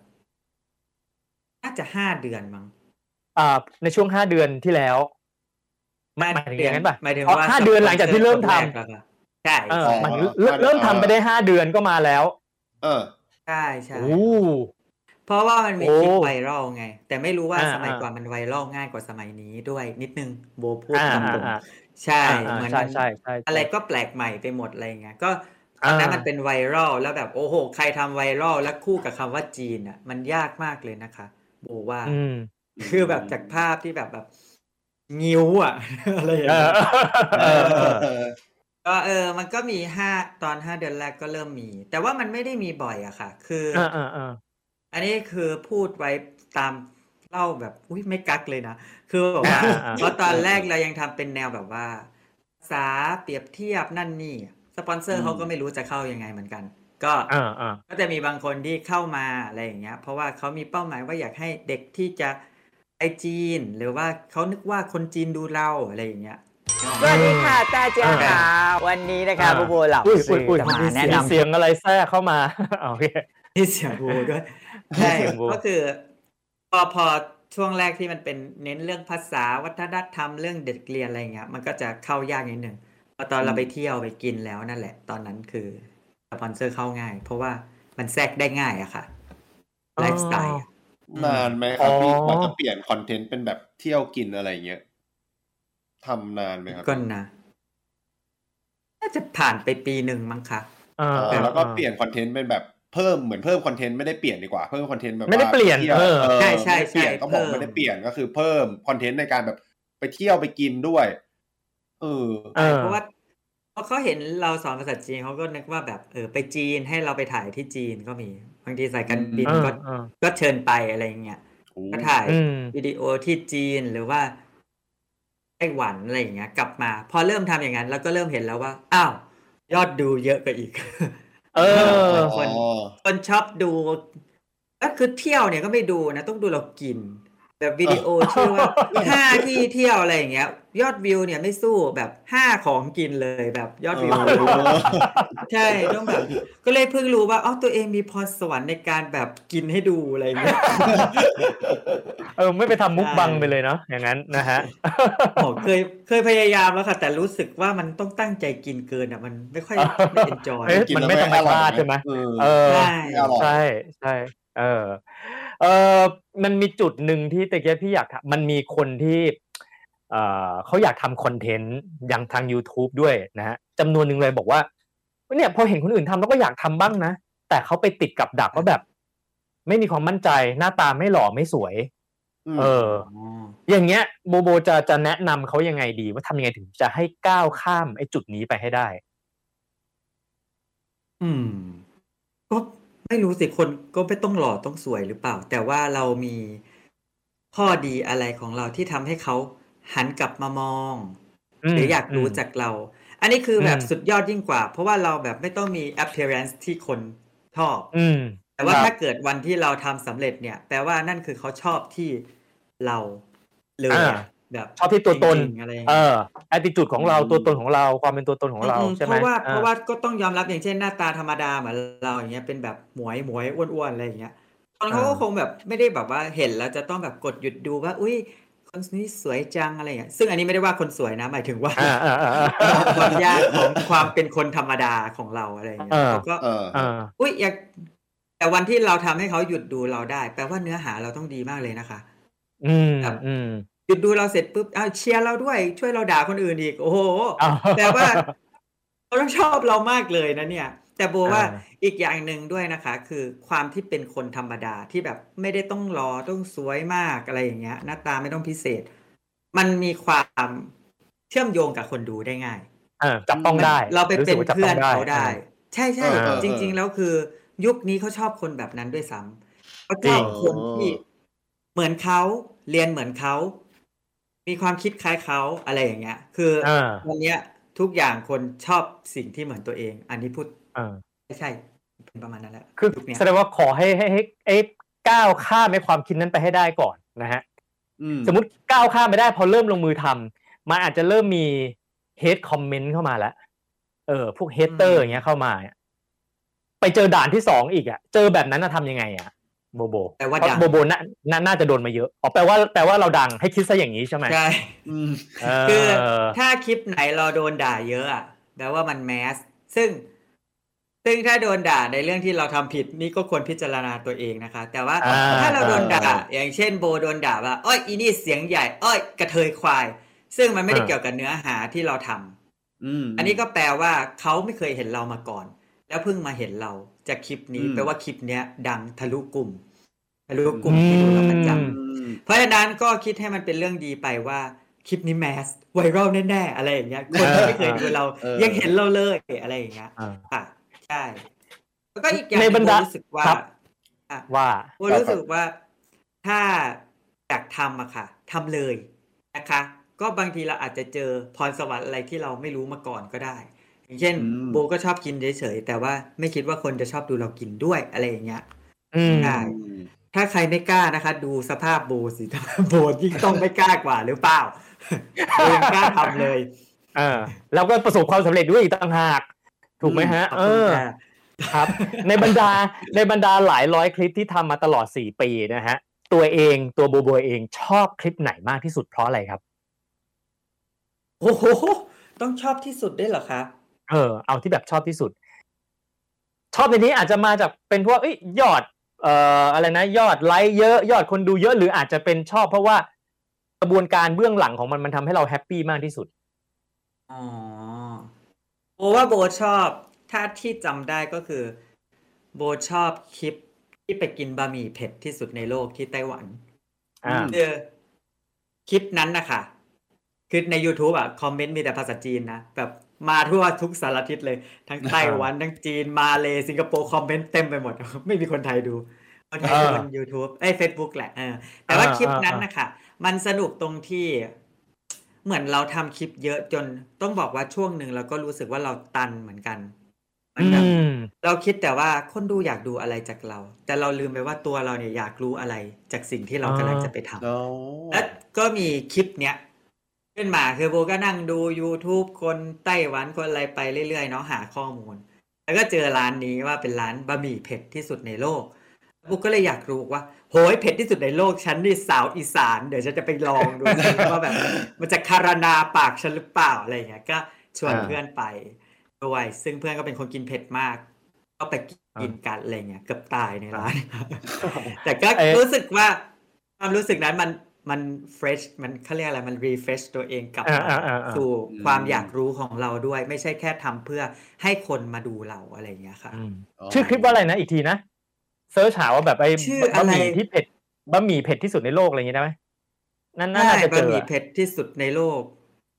น่าจะห้าเดือนมั้งอ่าในช่วงห้าเดือนที่แล้วไม่หมายถึงอย่างนั้นป่ะหมายถึงอ๋อว่าห้าเดือนหลังจากที่เริ่มทำคนแรกอะค่ะใช่เอออ๋อหมายถึงเริ่มห้าเดือนเริ่มทำไปได้ห้าเดือนก็มาแล้ว เออใช่ใช่โอ้ เพราะว่ามันมีโอ้คลิปไวรัลไง แต่ไม่รู้ว่าอ่าสมัยอ่าก่อนมันไวรัลง่ายกว่าสมัยนี้ด้วยนิดนึงโบพูดอ่าตามตรงอ่าใช่อ่าเหมือนใช่มันใช่ใช่ใช่อะไรก็แปลกใหม่ไปหมดอะไรเงี้ยก็ตอนนั้นอ่ามัมันเป็นไวรัลแล้วแบบโอ้โห ใครทำไวรัลแล้วคู่กับคำว่าจีนอะ มันยากมากเลยนะคะโบว่าอืมคือแบบจากภาพที่แบบแบบงิ้วอะอะไรอย่างเอเงี้อยเออเออเออก็เออ มันก็มีห้าตอนห้าเดือนแรกก็เริ่มมี แต่ว่ามันไม่ได้มีบ่อยอะค่ะ คือเออเออเอออันนี้คือพูดไว้ตามเล่าแบบอุ้ยไม่กักเลยนะ คือแบบว่าอ่าอ่าเพราะตอนแรกเรายังทำเป็นแนวแบบว่าภาษาเปรียบเทียบนั่นนี่สปอนเซอร์เขาก็ไม่รู้จะเข้ายังไงเหมือนกัน ก็เออเออก็จะมีบางคนที่เข้ามาอะไรอย่างเงี้ย เพราะว่าเขามีเป้าหมายว่าอยากให้เด็กที่จะไปจีน หรือว่าเขานึกว่าคนจีนดูเราอะไรอย่างเงี้ยสวัสดีค่ะตาเจียค่ะวันนี้นะคะอ่าบูโบเหล่าอุ้ยสื่อุ้ยออุ้ยจะมามีแนะเสียงนำเสียงอะไรแทรกเข้ามาโอเค ที่เสียงโบด้วยใช่เสียงโบก็คือพอพอช่วงแรกที่มันเป็นเน้นเรื่องภาษาวัฒนธรรมเรื่องเด็กเรียนอะไรเงี้ยมันก็จะเข้ายากนิดหนึ่งพอตอนเราไปเที่ยวไปกินแล้วนั่นแหละ ตอนนั้นคือสปอนเซอร์เข้าง่าย เพราะว่ามันแทรกได้ง่ายอะค่ะไลฟ์สไตล์อะนานไหมครับพี่อ๋อกว่าจะเปลี่ยนคอนเทนต์เป็นแบบเที่ยวกินอะไรเงี้ยทำนานไหมครับก็นะน่าจะผ่านไปปีหนึ่งมั้งคะเอออ๋อเออแล้วก็เปลี่ยนคอนเทนต์เป็นแบบ เพิ่มเหมือนเพิ่มคอนเทนต์ไม่ได้เปลี่ยนดีกว่าเพิ่มคอนเทนต์แบบไม่ได้ว่าเปลี่ยนเที่ยวเออเออใช่ใช่ไม่ได้เปลี่ยนใช่ก็บอกเพิ่มไม่ได้เปลี่ยนก็คือเพิ่มคอนเทนต์ในการแบบไปเที่ยวไปกินด้วยเออเออเพราะว่าพอเขาเห็นเราสอนภาษาจีนเขาก็นึกว่าแบบเออไปจีนให้เราไปถ่ายที่จีนก็มีบางทีสายการบินเออก็เออก็เชิญไปอะไรเงี้ยโอ้ก็ถ่ายอืมวิดีโอที่จีนหรือว่าไต้หวันอะไรอย่างเงี้ย กลับมา พอเริ่มทำอย่างนั้นเราก็เริ่มเห็นแล้วว่า อ้าว ยอดดูเยอะกว่าอีก เออคนอ๋อคนชอบดูก็คือเที่ยวเนี่ยก็ไม่ดูนะ ต้องดูเรากิน แบบวิดีโอชื่อว่าห้าที่เที่ยวอะไรอย่างเงี้ย ยอดวิวเนี่ยไม่สู้แบบห้าของกินเลยแบบยอดวิวใช่ต้องแบบ ก็เลยเพิ่งรู้ว่าอ๋อตัวเองมีพรสวรรค์ในการแบบกินให้ดูอะไรอย่างเงี้ยเออไม่ไปทำมุกใช่บังไปเลยเนาะอย่างนั้นนะฮะโอ้เคยเคยพยายามแล้วค่ะ แต่รู้สึกว่ามันต้องตั้งใจกินเกินอะมันไม่ค่อยไม่เอนจอยเอ๊ะมันไม่ธรรมชาติใช่ไหมเออเออใช่ไม่อร่อยใช่ใช่เออ เออมันมีจุดหนึ่งที่ตะเกียบพี่อยากทำมันมีคนที่เอ่อเขาอยากทำคอนเทนต์อย่างทาง YouTube ด้วยนะฮะจำนวนหนึ่งเลยบอกว่าเนี่ยพอเห็นคนอื่นทำแล้วก็อยากทำบ้างนะ แต่เขาไปติดกับดักว่าแบบ ไม่มีความมั่นใจหน้าตาไม่หล่อไม่สวยมเออ อย่างเงี้ยโบโบจะจะแนะนำเขายังไงดี ว่าทำยังไงถึงจะให้ก้าวข้ามไอ้จุดนี้ไปให้ได้ อืมก็ ไม่รู้สิคนก็ไม่ต้องหล่อต้องสวยหรือเปล่า แต่ว่าเรามีข้อดีอะไรของเราที่ทำให้เขาหันกลับมามองอืมหรืออยากรู้อืมจากเรา อันนี้คือแบบอืมสุดยอดยิ่งกว่า เพราะว่าเราแบบไม่ต้องมี appearance ที่คนชอบอืมแต่ว่าครับถ้าเกิดวันที่เราทำสำเร็จเนี่ย แปลว่านั่นคือเขาชอบที่เราเลยอ่าอะ แบบชอบที่ตัวตนจริงๆอะไรอย่างเอเงี้ยอ attitude ของเราอืมตัวตนของเราความเป็นตัวตนของเราอืมใช่ไหเพมราะว่าอ่เพราะว่าก็ต้องยอมรับอย่างเช่นหน้าตาธรรมดาเหมือนเราอย่างเงี้ยเป็นแบบหมวยหมวยอ้วนๆอะไรอย่างเงี้ยคนเขาก็คงแบบไม่ได้แบบว่าเห็นแล้วจะต้องแบบกดหยุดดูว่า อุ้ยคนนี้สวยจังอะไรอย่างเงี้ยซึ่งอันนี้ไม่ได้ว่าคนสวยนะหมายถึงว่าอ่าอ่าอ่าอ่าความยากของความเป็นคนธรรมดาของเราอะไรอย่างเงี้ยเออเขาก็เอออ่าอุ้ยอยากแต่วันที่เราทำให้เขาหยุดดูเราได้ แปลว่าเนื้อหาเราต้องดีมากเลยนะคะ อืมครับอืม หยุดดูเราเสร็จปุ๊บอ้าวเชียร์เราด้วย ช่วยเราด่าคนอื่นอีก โอ้โหอ้าวแปลว่าเขาต้องชอบเรามากเลยนะเนี่ย แต่โบว่าอ่าอีกอย่างหนึ่งด้วยนะคะ คือความที่เป็นคนธรรมดาที่แบบไม่ได้ต้องรอต้องสวยมากอะไรอย่างเงี้ย หน้าตาไม่ต้องพิเศษ มันมีความเชื่อมโยงกับคนดูได้ง่ายเออจับต้องได้ เราไปเป็นรู้สึกว่าจับเพื่ต้องนเขาได้ ใช่ใช่เออเออจริง ๆ แล้วคือ ยุคนี้เขาชอบคนแบบนั้นด้วยซ้ำเขาชอบจริงคนที่เหมือนเขาเรียนเหมือนเขา มีความคิดคล้ายเขาอะไรอย่างเงี้ย คืออ่าวันเนี้ยทุกอย่างคนชอบสิ่งที่เหมือนตัวเอง อันนี้พูดอ่าไม่ใช่ เป็นประมาณนั้นแหละคือยุคเนี้ยแสดงว่าขอให้ให้ให้เอ๊ะก้าวข้ามในความคิดนั้นไปให้ได้ก่อนนะฮะอืมสมมติก้าวข้ามไปได้พอเริ่มลงมือทำมันอาจจะเริ่มมี hate comment เข้ามาแล้ว เออ พวก hater อย่างเงี้ยเข้ามา ไปเจอด่านที่สองอีกอะเจอแบบนั้นจะทำยังไงอะ โบโบแปลว่าเพราะดังโบโบน่าน่าน่าจะโดนมาเยอะอ๋อแปลว่าแปลว่าเราดังให้คิดซะอย่างนี้ใช่ไหมใช่อืมเอคืออถ้าคลิปไหนเราโดนด่าเยอะอะแปลว่ามันแมสซึ่ง ซึ่งถ้าโดนด่าในเรื่องที่เราทำผิดนี่ก็ควรพิจารณาตัวเองนะคะ แต่ว่าอ่าถ้าเราโดนด่า อย่างเช่นโบโดนด่าว่าอ้อยอีนี่เสียงใหญ่อ้อยกระเทยควาย ซึ่งมันไม่ได้เกี่ยวกับเนื้อหาที่เราทำอืมอันนี้ก็แปลว่าเขาไม่เคยเห็นเรามาก่อน แล้วเพิ่งมาเห็นเราจากคลิปนี้อืมแปลว่าคลิปเนี้ย ดังทะลุกลุ่ม ทะลุกลุ่มที่ดูเราประจอืมอืมำเพราะฉะนั้นก็คิดให้มันเป็นเรื่องดีไปว่าคลิปนี้แมสไวรัลแน่ๆอะไรอย่างเงี้ยคนที่ไม่เคยดูเราเออยังเห็นเราเลยอะไรอย่างเงี้ยอ่าค่ะใช่แล้วก็อีกอย่างในหบรนึ่รงดาโบรู้สึกว่าครับอะว่าโบรู้สึกว่าถ้าอยากทำอะค่ะทำเลยนะคะ ก็บางทีเราอาจจะเจอพรสวรรค์อะไรที่เราไม่รู้มาก่อนก็ได้ อย่างเช่นอืมโบก็ชอบกินเฉยๆแต่ว่าไม่คิดว่าคนจะชอบดูเรากินด้วยอะไรอย่างเงี้ยอืมได้ ถ้าใครไม่กล้านะคะ ดูสภาพโบสิโบยิ่งต้องไม่กล้ากว่าหรือเปล่าโบยังกล้าทำเลยเออแล้วก็ประสบความสำเร็จด้วยอีกต่างหาก ถูกไหมฮะขอบเอคุณอค่ะครับ ในบรรดาในบรรดาหลายร้อยคลิปที่ทำมาตลอดสี่ปีนะฮะ ตัวเองตัวโบโบเองชอบคลิปไหนมากที่สุดเพราะอะไรครับโอ้โหต้องชอบที่สุดด้วยเหรอคะเออเอาที่แบบชอบที่สุด ชอบในนี้อาจจะมาจากเป็นพวกเอ้ยยอด เอ่ออะไรนะ ยอดไลค์เยอะ ยอดคนดูเยอะหรืออาจจะเป็นชอบ เพราะว่ากระบวนการเบื้องหลังของมันมันทำให้เรา happy มากที่สุด อ๋อโบว่าโบชอบ ถ้าที่จำได้ก็คือ โบชอบคลิปที่ไปกินบะหมี่เผ็ดที่สุดในโลกที่ไต้หวันอ่าคือคลิปนั้นนะคะคือใน YouTube อะ คอมเมนต์มีแต่ภาษาจีนนะ แบบ มาทั่วทุกสารทิศเลย ทั้งไต้หวัน ทั้งจีนมาเลสิงคโปร์คอมเมนต์เต็มไปหมด ไม่มีคนไทยดูคนไทยดูบน YouTube เอ้ย Facebook แหละเออแต่ว่าอ่าคลิปนั้นอ่านะคะมันสนุกตรงที่เหมือนเราทำคลิปเยอะจนต้องบอกว่าช่วงหนึ่งเราก็รู้สึกว่าเราตันเหมือนกันมันอืแบบมเราคิดแต่ว่าคนดูอยากดูอะไรจากเรา แต่เราลืมไปว่าตัวเราเนี่ยอยากรู้อะไรจากสิ่งที่เราอ๋อกำลังจะไปทำแล้วแล้วก็มีคลิปเนี้ย ขึ้นมาคือโบก็นั่งดู YouTube คนไต้หวันคนอะไรไปเรื่อยๆเนาะหาข้อมูล แล้วก็เจอร้านนี้ว่าเป็นร้านบะหมี่เผ็ดที่สุดในโลกโบก็เลยอยากรู้ว่าโหยเผ็ดที่สุดในโลกฉันนี่สาวอีสานเดี๋ยวฉันจะไปลองดูซิว่าแบบ มันจะคารนาปากฉันหรือเปล่าอะไรอย่างเงี้ยก็ชวนอ่าเพื่อนไปด้วยซึ่งเพื่อนก็เป็นคนกินเผ็ดมาก ก็ไปกินกันอะไรเงี้ยเกือบตายในร้านแต่ก็เอ๊ะรู้สึกว่าความรู้สึกนั้นมัน มัน fresh มันเขาเรียกอะไรมัน refresh ตัวเองกลับอ่ามาอ่าอ่าอ่าสู่ความอยากรู้ของเราด้วย ไม่ใช่แค่ทำเพื่อให้คนมาดูเราอะไรอย่างเงี้ยค่ะอืมชื่อคลิปว่าอะไรนะอีกทีนะ search หาว่าแบบไอ้ชื่อบะหมี่อะไรที่เผ็ดบะหมี่เผ็ดที่สุดในโลกอะไรอย่างงี้ได้ไหมนั่นน่าใช่จะเจบะอหมี่เผ็ดที่สุดในโลก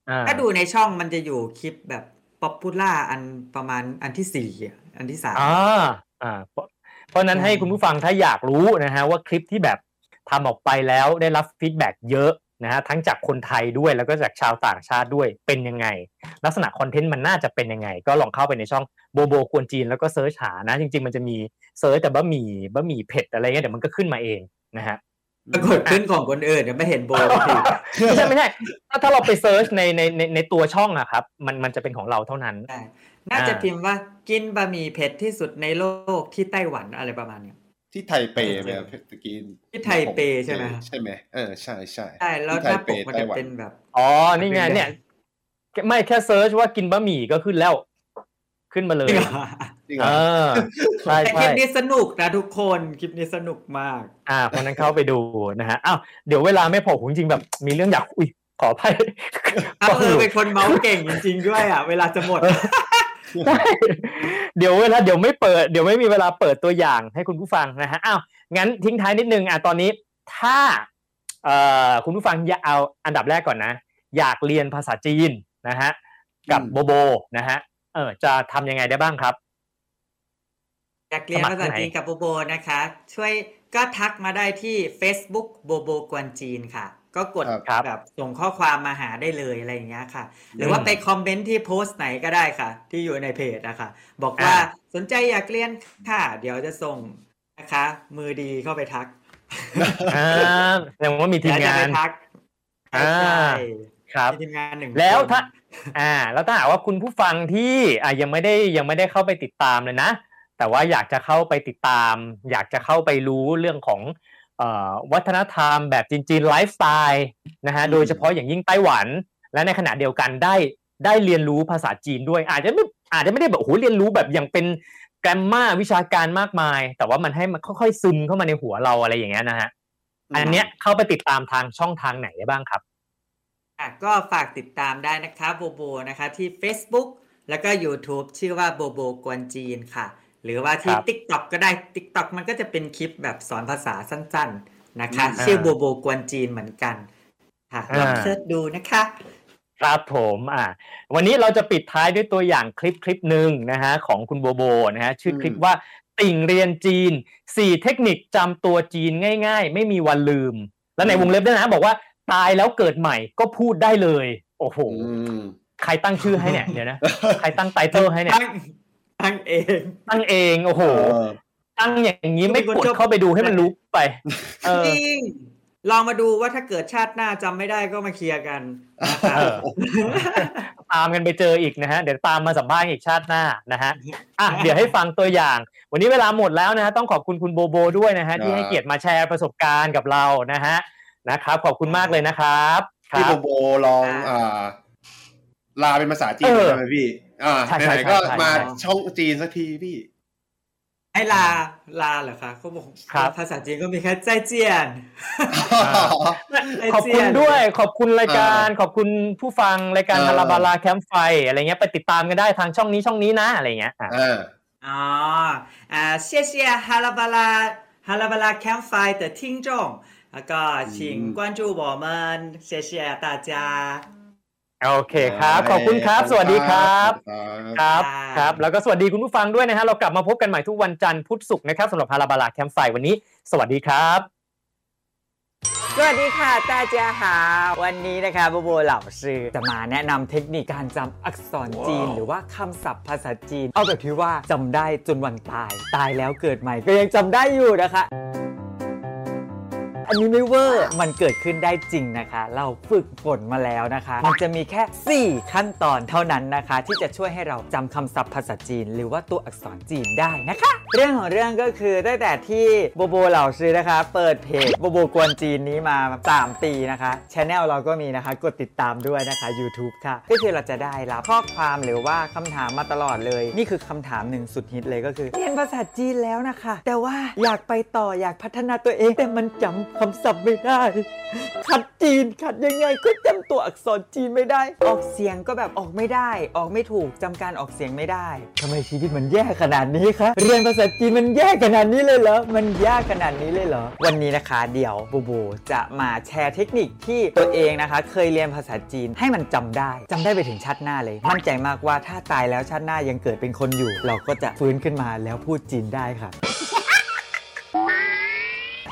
อ่าถ้าดูในช่องมันจะอยู่คลิปแบบ popular อันประมาณอันที่สี่อะอันที่สามอ่าอ่าเพราะเพราะฉะนั้นใช่ให้คุณผู้ฟังถ้าอยากรู้นะฮะว่าคลิปที่แบบ ทำออกไปแล้วได้รับ feedback เยอะนะฮะทั้งจากคนไทยด้วยแล้วก็จากชาวต่างชาติด้วยเป็นยังไง ลักษณะคอนเทนต์มันน่าจะเป็นยังไง ก็ลองเข้าไปในช่องโบโบกวนจีนแล้วก็ search หานะ จริง ๆ มันจะมี search แต่บะหมี่บะหมี่เผ็ดอะไรเงี้ยเดี๋ยวมันก็ขึ้นมาเองนะฮะปรากฏขึ้นของคนอื่นเนี่ยไม่เห็นโบเลยทีไม่ใช่ไม่ใช่ถ้าถ้าเราไปเซิร์ชในในในในตัวช่องอะครับ มันมันจะเป็นของเราเท่านั้นใช่น่าจะอ่าพิมพ์ว่ากินบะหมี่เผ็ดที่สุดในโลกที่ไต้หวันอะไรประมาณเนี้ย ที่ไทเปไหมครับตะกี้ที่ไทเปใช่ไหมใช่ไหมเออใช่ใช่ใช่แล้วที่หน้าไทปเปกมันไต้จะหวันเป็นแบบอ๋อนี่ไงเนี่ย ไม่แค่เซิร์ชว่ากินบะหมี่ก็ขึ้นแล้ว ขึ้นมาเลยจริงเหรเอออใช่แต่คใช่ลิปนี้สนุกนะทุกคนคลิปนี้สนุกมาก อ่าคนนั้นเข้าไปดูนะฮะอ้าวเดี๋ยวเวลาไม่พอผมจริงๆแบบมีเรื่องอยากอุ้ยขออภัยอ้าวเออเป็นคนเมาส์เก่งจริง ๆ ด้วยอะ เวลาจะหมด ใช่เดี๋ยวเวลาเดี๋ยวไม่เปิดเดี๋ยวไม่มีเวลาเปิดตัวอย่างให้คุณผู้ฟังนะฮะอ้าวงั้นทิ้งท้ายนิดนึงอะตอนนี้ถ้าเอ่อคุณผู้ฟังอยากเอาอันดับแรกก่อนนะ อยากเรียนภาษาจีนนะฮะกับอืมโบโบนะฮะเออจะทำยังไงได้บ้างครับอยากเรียนภาษาจีนกับโบโบนะคะ ช่วยก็ทักมาได้ที่ Facebook โบโบกวนจีนค่ะ ก็กดครับแบบส่งข้อความมาหาได้เลยอะไรอย่างเงี้ยค่ะ หรือว่าไปคอมเมนต์ที่โพสต์ไหนก็ได้ค่ะ ที่อยู่ในเพจนะคะบอกว่าอ่าสนใจอยากเรียนค่ะ เดี๋ยวจะส่งนะคะ มือดีเข้าไปทักอ่าแสดงว่ามีทีมแล้วจะงาไปนทักอ่าใช่ครับมีทีมงานหนึ่งแล้วคนถ้า อ่า แล้วถ้าหากว่าคุณผู้ฟังที่อ่ายังไม่ได้ยังไม่ได้เข้าไปติดตามเลยนะแต่ว่าอยากจะเข้าไปติดตาม อยากจะเข้าไปรู้เรื่องของเอ่อ วัฒนธรรมแบบจีนๆไลฟ์สไตล์นะฮะอืมโดยเฉพาะอย่างยิ่งไต้หวัน และในขณะเดียวกันได้ได้เรียนรู้ภาษาจีนด้วย อาจจะไม่อาจจะไม่ได้แบบโอ้โหเรียนรู้แบบอย่างเป็นแกรมมาวิชาการมากมาย แต่ว่ามันให้มันค่อยๆซึมเข้ามาในหัวเราอะไรอย่างเงี้ยนะฮะอันเนี้ยเข้าไปติดตามทางช่องทางไหนได้บ้างครับอะก็ฝากติดตามได้นะคะโบโบนะคะที่ Facebook แล้วก็ YouTube ชื่อว่าโบโบกวนจีนค่ะ หรือว่าที่ครับ TikTok ก็ได้ TikTok มันก็จะเป็นคลิปแบบสอนภาษาสั้น ๆนะคะอืมชื่อโบโบกวนจีนเหมือนกันค่ะลองอ่าเสิร์ชดูนะคะ ครับผมอ่าวันนี้เราจะปิดท้ายด้วยตัวอย่างคลิปคลิปหนึ่งนะฮะของคุณโบโบนะฮะชื่อคลิปว่าติ่งเรียนจีน 4 เทคนิคจำตัวจีนง่าย ๆ ไม่มีวันลืม แล้วในวงเล็บด้วยนะ บอกว่าตายแล้วเกิดใหม่ก็พูดได้เลย โอ้โหอืมใครตั้งชื่อให้เนี่ยเดี๋ยวนะ ใครตั้งไตเติลให้เนี่ย ตั้งตั้งเอง ตั้งเองโอ้โหเออตั้งอย่างนี้ไม่เป็นกคนดชอบเข้าไปดูให้มันรู้ไปเออจริงลองมาดูว่าถ้าเกิดชาติหน้าจำไม่ได้ก็มาเคลียร์กันนะคะเออตามกันไปเจออีกนะฮะ เดี๋ยวตามมาสัมภาษณ์อีกชาติหน้านะฮะอะเดี๋ยวให้ฟังตัวอย่าง วันนี้เวลาหมดแล้วนะฮะต้องขอบคุณคุณโบโบด้วยนะฮะที่ให้เกียรติมาแชร์ประสบการณ์กับเรานะฮะนะครับ ขอบคุณมากเลยนะครับคพี่รับโบโบลองอ่าลาเป็นภาษาจีนเออได้ไหมพี่ อ่า ใช่ใช่ ไหนๆก็ ใช่ มา ใช่ ช่องจีนสักทีพี่ ให้ลาลาเหรอคะเขาบอก ครับ ภาษาจีนก็มีแค่ใจเจียน ขอบคุณด้วย ขอบคุณรายการ ขอบคุณผู้ฟังรายการ เออ ฮาราบาลาแคมป์ไฟอะไรเงี้ยไปติดตามกันได้ทางช่องนี้ช่องนี้นะอะไรเงี้ยอ่ะ อ่า อ๋ออ่า谢谢哈拉巴拉哈拉巴拉 Campfire 的听众แล้วก็请关注我们谢谢大家 โอเคครับ ขอบคุณครับ สวัสดีครับครับครับครับ แล้วก็สวัสดีคุณผู้ฟังด้วยนะฮะเรากลับมาพบกันใหม่ทุกวันจันทร์พุธศุกร์นะครับสำหรับฮาราบาลาแคมป์ไฟวันนี้ สวัสดีครับ สวัสดีค่ะตาเจียหาวันนี้นะคะโบโบเหล่าซื้อจะมาแนะนำเทคนิคการจำอักษรจีน หรือว่าคำศัพท์ภาษาจีน เอาแบบที่ว่าจำได้จนวันตาย ตายแล้วเกิดใหม่ก็ยังจำได้อยู่นะคะ อันนี้ไม่เวอร์ มันเกิดขึ้นได้จริงนะคะ เราฝึกฝนมาแล้วนะคะ มันจะมีแค่ 4 ขั้นตอนเท่านั้นนะคะ ที่จะช่วยให้เราจำคำศัพท์ภาษาจีน หรือว่าตัวอักษรจีนได้นะคะ เรื่องของเรื่องก็คือตั้งแต่ที่โบโบเหล่าซื้อนะคะ เปิดเพจโบโบกวนจีนนี้มา 3 ปีนะคะช anel เราก็มีนะคะ กดติดตามด้วยนะคะ YouTube ค่ะ ก็คือเราจะได้รับข้อความหรือว่าคำถามมาตลอดเลย นี่คือคำถามหนึ่งสุดฮิตเลยก็คือ เรียนภาษาจีนแล้วนะคะ แต่ว่าอยากไปต่ออยากพัฒนาตัวเองแต่มันจำคำศัพท์ไม่ได้ขัดจีนขัดยังไงก็จำตัวอักษรจีนไม่ได้ ออกเสียงก็แบบออกไม่ได้ ออกไม่ถูกจำการออกเสียงไม่ได้ทำไมชีวิตมันแย่ขนาดนี้คะเรียนภาษาจีนมันแย่ขนาดนี้เลยเหรอมันยากขนาดนี้เลยเหรอวันนี้นะคะเดี๋ยวบูบูจะมาแชร์เทคนิคที่ตัวเองนะคะ เคยเรียนภาษาจีนให้มันจำได้จำได้ไปถึงชาติหน้าเลย มั่นใจมากว่าถ้าตายแล้วชาติหน้ายังเกิดเป็นคนอยู่ เราก็จะฟื้นขึ้นมาแล้วพูดจีนได้ค่ะ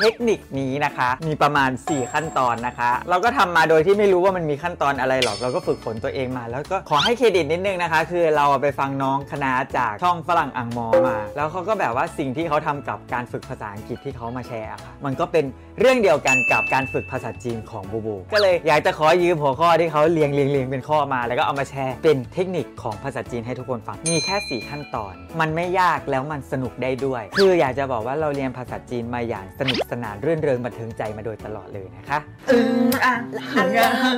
เทคนิคนี้นะคะ มีประมาณ 4 ขั้นตอนนะคะ เราก็ทำมาโดยที่ไม่รู้ว่ามันมีขั้นตอนอะไรหรอก เราก็ฝึกฝนตัวเองมา แล้วก็ขอให้เครดิตนิดนึงนะคะ คือเราไปฟังน้องคณะจากช่องฝรั่งอังมอมา แล้วเขาก็แบบว่าสิ่งที่เขาทำกับการฝึกภาษาอังกฤษที่เขามาแชร์ค่ะ มันก็เป็นเรื่องเดียวกันกับการฝึกภาษาจีนของบูบู ก็เลยอยากจะขอยืมหัวข้อที่เขาเรียงเรียงเรียงเป็นข้อมา แล้วก็เอามาแชร์ เป็นเทคนิคของภาษาจีนให้ทุกคนฟัง มีแค่ 4 ขั้นตอน มันไม่ยากแล้วมันสนุกได้ด้วย คืออยากจะบอกว่าเราเรียนภาษาจีนมาอย่างสนุกสนานรื่นเริงบันเทิงใจมาโดยตลอดเลยนะคะอืมอะหั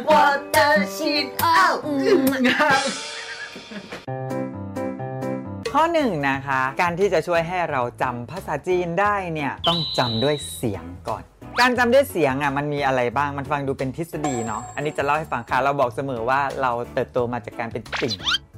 ว่เตอร์ชินอ้าวอืมข้อหนึ่งนะคะ การที่จะช่วยให้เราจำภาษาจีนได้เนี่ย ต้องจำด้วยเสียงก่อนการจำด้วยเสียงอะมันมีอะไรบ้างมันฟังดูเป็นทฤษฎีเนาะอันนี้จะเล่าให้ฟังค่ะ เราบอกเสมอว่าเราเติบโตมาจากการเป็นติ่ง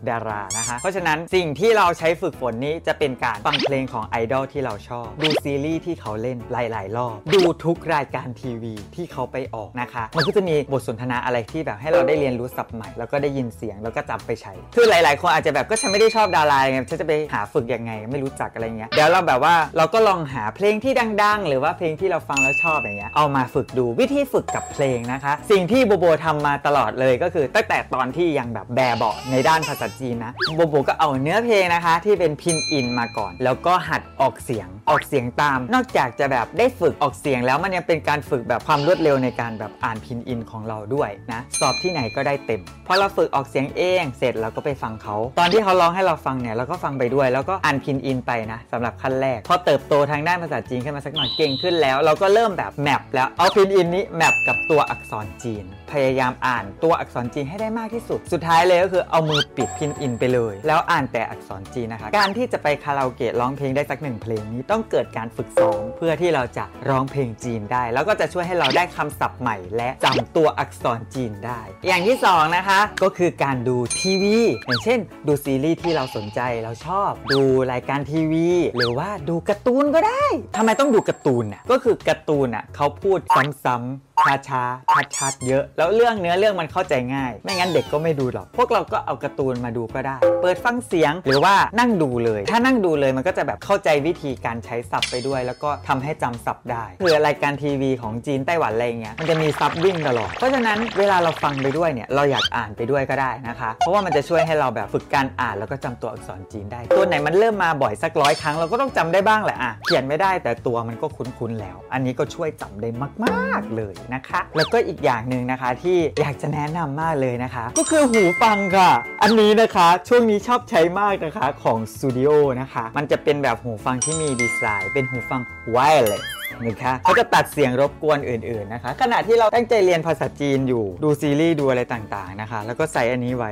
ดารานะคะเพราะฉะนั้นสิ่งที่เราใช้ฝึกฝนนี้จะเป็นการฟังเพลงของไอดอลที่เราชอบ ดูซีรีส์ที่เขาเล่นหลาย ๆ รอบ ดูทุกรายการทีวีที่เขาไปออกนะคะ มันก็จะมีบทสนทนาอะไรที่แบบให้เราได้เรียนรู้ศัพท์ใหม่ แล้วก็ได้ยินเสียงแล้วก็จำไปใช้ คือหลาย ๆ คนอาจจะแบบก็ฉันไม่ได้ชอบดาราไงฉันจะไปหาฝึกยังไง ไม่รู้จักอะไรเงี้ยเดี๋ยวเราแบบว่าเราก็ลองหาเพลงที่ดัง ๆ หรือว่าเพลงที่เราฟังแล้วชอบอย่างเงี้ยเอามาฝึกดูวิธีฝึกกับเพลงนะคะ สิ่งที่โบโบทำมาตลอดเลยก็คือตั้งแต่ตอนที่ยังแบบแบเบาในด้านภาษาจีนนะโบโบก็เอาเนื้อเพลงนะคะ ที่เป็นพินอินมาก่อน แล้วก็หัดออกเสียงออกเสียงตาม นอกจากจะแบบได้ฝึกออกเสียงแล้วมันยังเป็นการฝึกแบบความรวดเร็วในการแบบอ่านพินอินของเราด้วยนะ สอบที่ไหนก็ได้เต็มพอเราฝึกออกเสียงเอง เสร็จเราก็ไปฟังเขา ตอนที่เขาร้องให้เราฟังเนี่ยเราก็ฟังไปด้วย แล้วก็อ่านพินอินไปนะสำหรับขั้นแรกพอเติบโตทางด้านภาษาจีนขึ้นมาสักหน่อยเก่งขึ้นแล้ว เราก็เริ่มแบบ map แล้วเอาพินอินนี้ map กับตัวอักษรจีน พยายามอ่านตัวอักษรจีนให้ได้มากที่สุด สุดท้ายเลยก็คือเอามือปิดพินอินไปเลย แล้วอ่านแต่อักษรจีนนะคะ การที่จะไปคาราโอเกะร้องเพลงได้สักหนึ่งเพลงนี้ต้องเกิดการฝึกซ้อมเพื่อที่เราจะร้องเพลงจีนได้ แล้วก็จะช่วยให้เราได้คำศัพท์ใหม่ และจำตัวอักษรจีนได้ อย่างที่สองนะคะ ก็คือการดูทีวี อย่างเช่น ดูซีรีส์ที่เราสนใจเราชอบ ดูรายการทีวี หรือว่าดูการ์ตูนก็ได้ทำไมต้องดูการ์ตูนน่ะก็คือการ์ตูนน่ะเขาพูดซ้ำๆ ช้าช้าชัดชัดๆเยอะ แล้วเรื่องเนื้อเรื่องมันเข้าใจง่าย ไม่งั้นเด็กก็ไม่ดูหรอก พวกเราก็เอาการ์ตูนมาดูก็ได้ เปิดฟังเสียงหรือว่านั่งดูเลย ถ้านั่งดูเลยมันก็จะแบบเข้าใจวิธีการใช้ศัพท์ไปด้วย แล้วก็ทำให้จำศัพท์ได้คือรายการทีวีของจีนไต้หวันอะไรเงี้ยมันจะมีซับวิ่งตลอด เพราะฉะนั้นเวลาเราฟังไปด้วยเนี่ยเราอยากอ่านไปด้วยก็ได้นะคะ เพราะว่ามันจะช่วยให้เราแบบฝึกการอ่านแล้วก็จำตัวอักษรจีนได้ ตัวไหนมันเริ่มมาบ่อยสักร้อยครั้งเราก็ต้องจำได้บ้างแหละอะเขียนไม่ได้แต่ตัวมันก็คุ้นๆแล้ว อันนี้ก็ช่วยจำได้มาก ๆเลยนะคะ แล้วก็อีกอย่างหนึ่งนะคะที่อยากจะแนะนำมากเลยนะคะ ก็คือหูฟังค่ะ อันนี้นะคะช่วงนี้ชอบใช้มากนะคะของ Studio นะคะ มันจะเป็นแบบหูฟังที่มีดีไซน์ เป็นหูฟัง wireless นะคะเขาจะตัดเสียงรบกวนอื่นๆนะคะ ขณะที่เราตั้งใจเรียนภาษาจีนอยู่ดูซีรีส์ดูอะไรต่างๆนะคะ แล้วก็ใส่อันนี้ไว้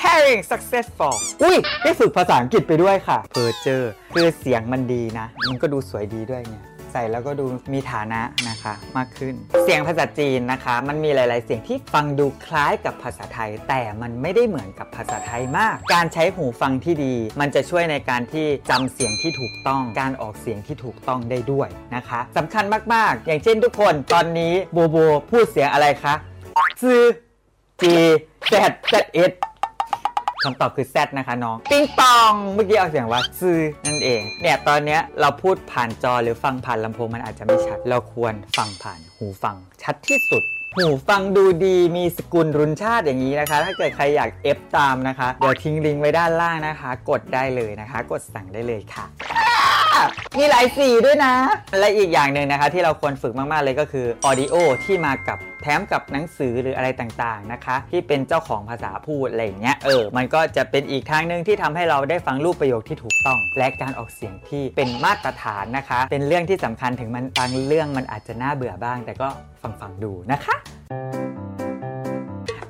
pairing successful อุ้ยได้ฝึกภาษาอังกฤษไปด้วยค่ะเพอเจอร์คือเสียงมันดีนะ มันก็ดูสวยดีด้วยเนี่ย ใส่แล้วก็ดูมีฐานะนะคะมากขึ้น เสียงภาษาจีนนะคะ มันมีหลาย ๆ เสียงที่ฟังดูคล้ายกับภาษาไทย แต่มันไม่ได้เหมือนกับภาษาไทยมาก การใช้หูฟังที่ดี มันจะช่วยในการที่จำเสียงที่ถูกต้องการออกเสียงที่ถูกต้องได้ด้วยนะคะสำคัญมาก ๆ อย่างเช่นทุกคนตอนนี้โบโบพูดเสียงอะไรคะซือจีแซดแซดเอส คำตอบคือ Z นะคะน้อง ปิ้งปอง เมื่อกี้เอาเสียงว่าซื้อนั่นเอง เนี่ยตอนเนี้ยเราพูดผ่านจอหรือฟังผ่านลำโพงมันอาจจะไม่ชัด เราควรฟังผ่านหูฟังชัดที่สุด หูฟังดูดีมีสกุลรุนชาติอย่างนี้นะคะ ถ้าเกิดใครอยากเอฟตามนะคะ เดี๋ยวทิ้งลิงก์ไว้ด้านล่างนะคะ กดได้เลยนะคะ กดสั่งได้เลยค่ะ มีหลายสีด้วยนะ และอีกอย่างหนึ่งนะคะที่เราควรฝึกมาก ๆ เลยก็คือออดิโอที่มากับแถมกับหนังสือหรืออะไรต่างๆนะคะ ที่เป็นเจ้าของภาษาพูดอะไรอย่างเงี้ยเออมันก็จะเป็นอีกทางหนึ่งที่ทำให้เราได้ฟังรูปประโยคที่ถูกต้อง และการออกเสียงที่เป็นมาตรฐานนะคะ เป็นเรื่องที่สำคัญถึงมันบางเรื่องมันอาจจะน่าเบื่อบ้าง แต่ก็ฟังฟังๆดูนะคะ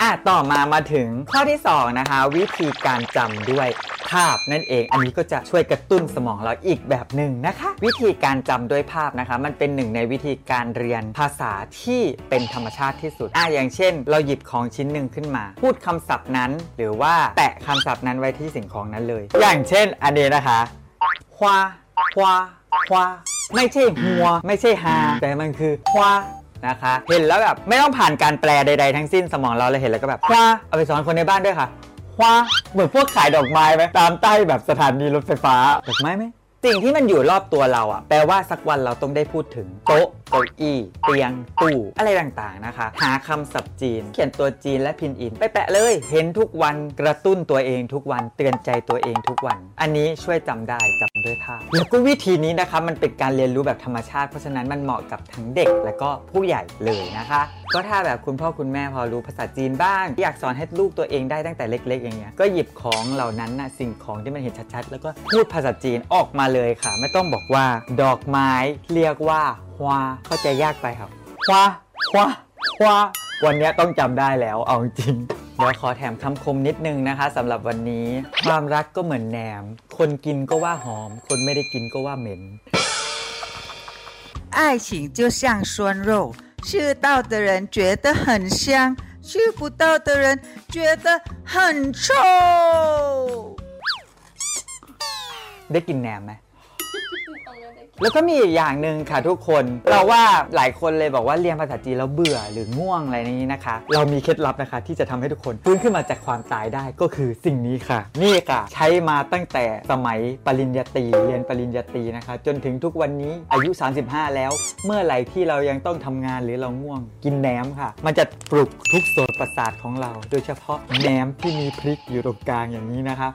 อะต่อมามาถึงข้อที่ 2 นะคะ วิธีการจำด้วยภาพนั่นเอง อันนี้ก็จะช่วยกระตุ้นสมองเราอีกแบบหนึ่งนะคะ วิธีการจำด้วยภาพนะคะ มันเป็นหนึ่งในวิธีการเรียนภาษาที่เป็นธรรมชาติที่สุดอะอย่างเช่น เราหยิบของชิ้นหนึ่งขึ้นมา พูดคำศัพท์นั้น หรือว่าแตะคำศัพท์นั้นไว้ที่สิ่งของนั้นเลย อย่างเช่น อันนี้นะคะฮวาฮวาฮวาไม่ใช่หัว ไม่ใช่ฮาแต่มันคือฮวา นะคะ เห็นแล้วแบบไม่ต้องผ่านการแปลใดๆทั้งสิ้นสมองเราเลยเห็นแล้วก็แบบว้าเอาไปสอนคนในบ้านด้วยค่ะว้าเหมือนพวกขายดอกไม้ไหมตามใต้แบบสถานีรถไฟฟ้าดอกไม้ไหม สิ่งที่มันอยู่รอบตัวเราอะแปลว่าสักวันเราต้องได้พูดถึงโต๊ะเก้าอี้เตียงตู้อะไรต่างๆนะคะ หาคำศัพท์จีน เขียนตัวจีนและพินอิน ไปแปะเลย เห็นทุกวันกระตุ้นตัวเองทุกวันเตือนใจตัวเองทุกวัน อันนี้ช่วยจำได้จำด้วยภาพแล้วก็วิธีนี้นะคะมันเป็นการเรียนรู้แบบธรรมชาติเพราะฉะนั้นมันเหมาะกับทั้งเด็กและก็ผู้ใหญ่เลยนะคะ ก็ถ้าแบบคุณพ่อคุณแม่พอรู้ภาษาจีนบ้าง อยากสอนให้ลูกตัวเองได้ตั้งแต่เล็ก ๆ อย่างเงี้ยก็หยิบของเหล่านั้นนะสิ่งของที่มันเห็นชัดๆ แล้วก็พูดภาษาจีนออกมาเลยค่ะ ไม่ต้องบอกว่า ดอกไม้เรียกว่าฮวาเข้าใจยากไปครับฮวาฮวาฮวาวันเนี้ยต้องจำได้แล้วเอาจริง เดี๋ยวขอแถมคำคมนิดนึงนะคะสำหรับวันนี้ ความรักก็เหมือนแหนม คนกินก็ว่าหอม คนไม่ได้กินก็ว่าเหม็น 爱情就像酸肉，吃到的人觉得很香，吃不到的人觉得很臭。 ได้กินแหนมไหมแล้วก็มีอีกอย่างหนึ่งค่ะทุกคน เราว่าหลายคนเลยบอกว่าเรียนภาษาจีนแล้วเบื่อหรือง่วงอะไรนี้นะคะ เรามีเคล็ดลับนะคะ ที่จะทำให้ทุกคนฟื้นขึ้นมาจากความตายได้ก็คือสิ่งนี้ค่ะ นี่ค่ะ ใช้มาตั้งแต่สมัยปริญญาตรีเรียนปริญญาตรีนะคะ จนถึงทุกวันนี้อายุ 35 แล้ว เมื่อไหร่ที่เรายังต้องทำงานหรือเราง่วงกินแหนมค่ะ มันจะปลุกทุกโสตประสาทของเรา โดยเฉพาะแหนมที่มีพริกอยู่ตรงกลางอย่างนี้นะคะ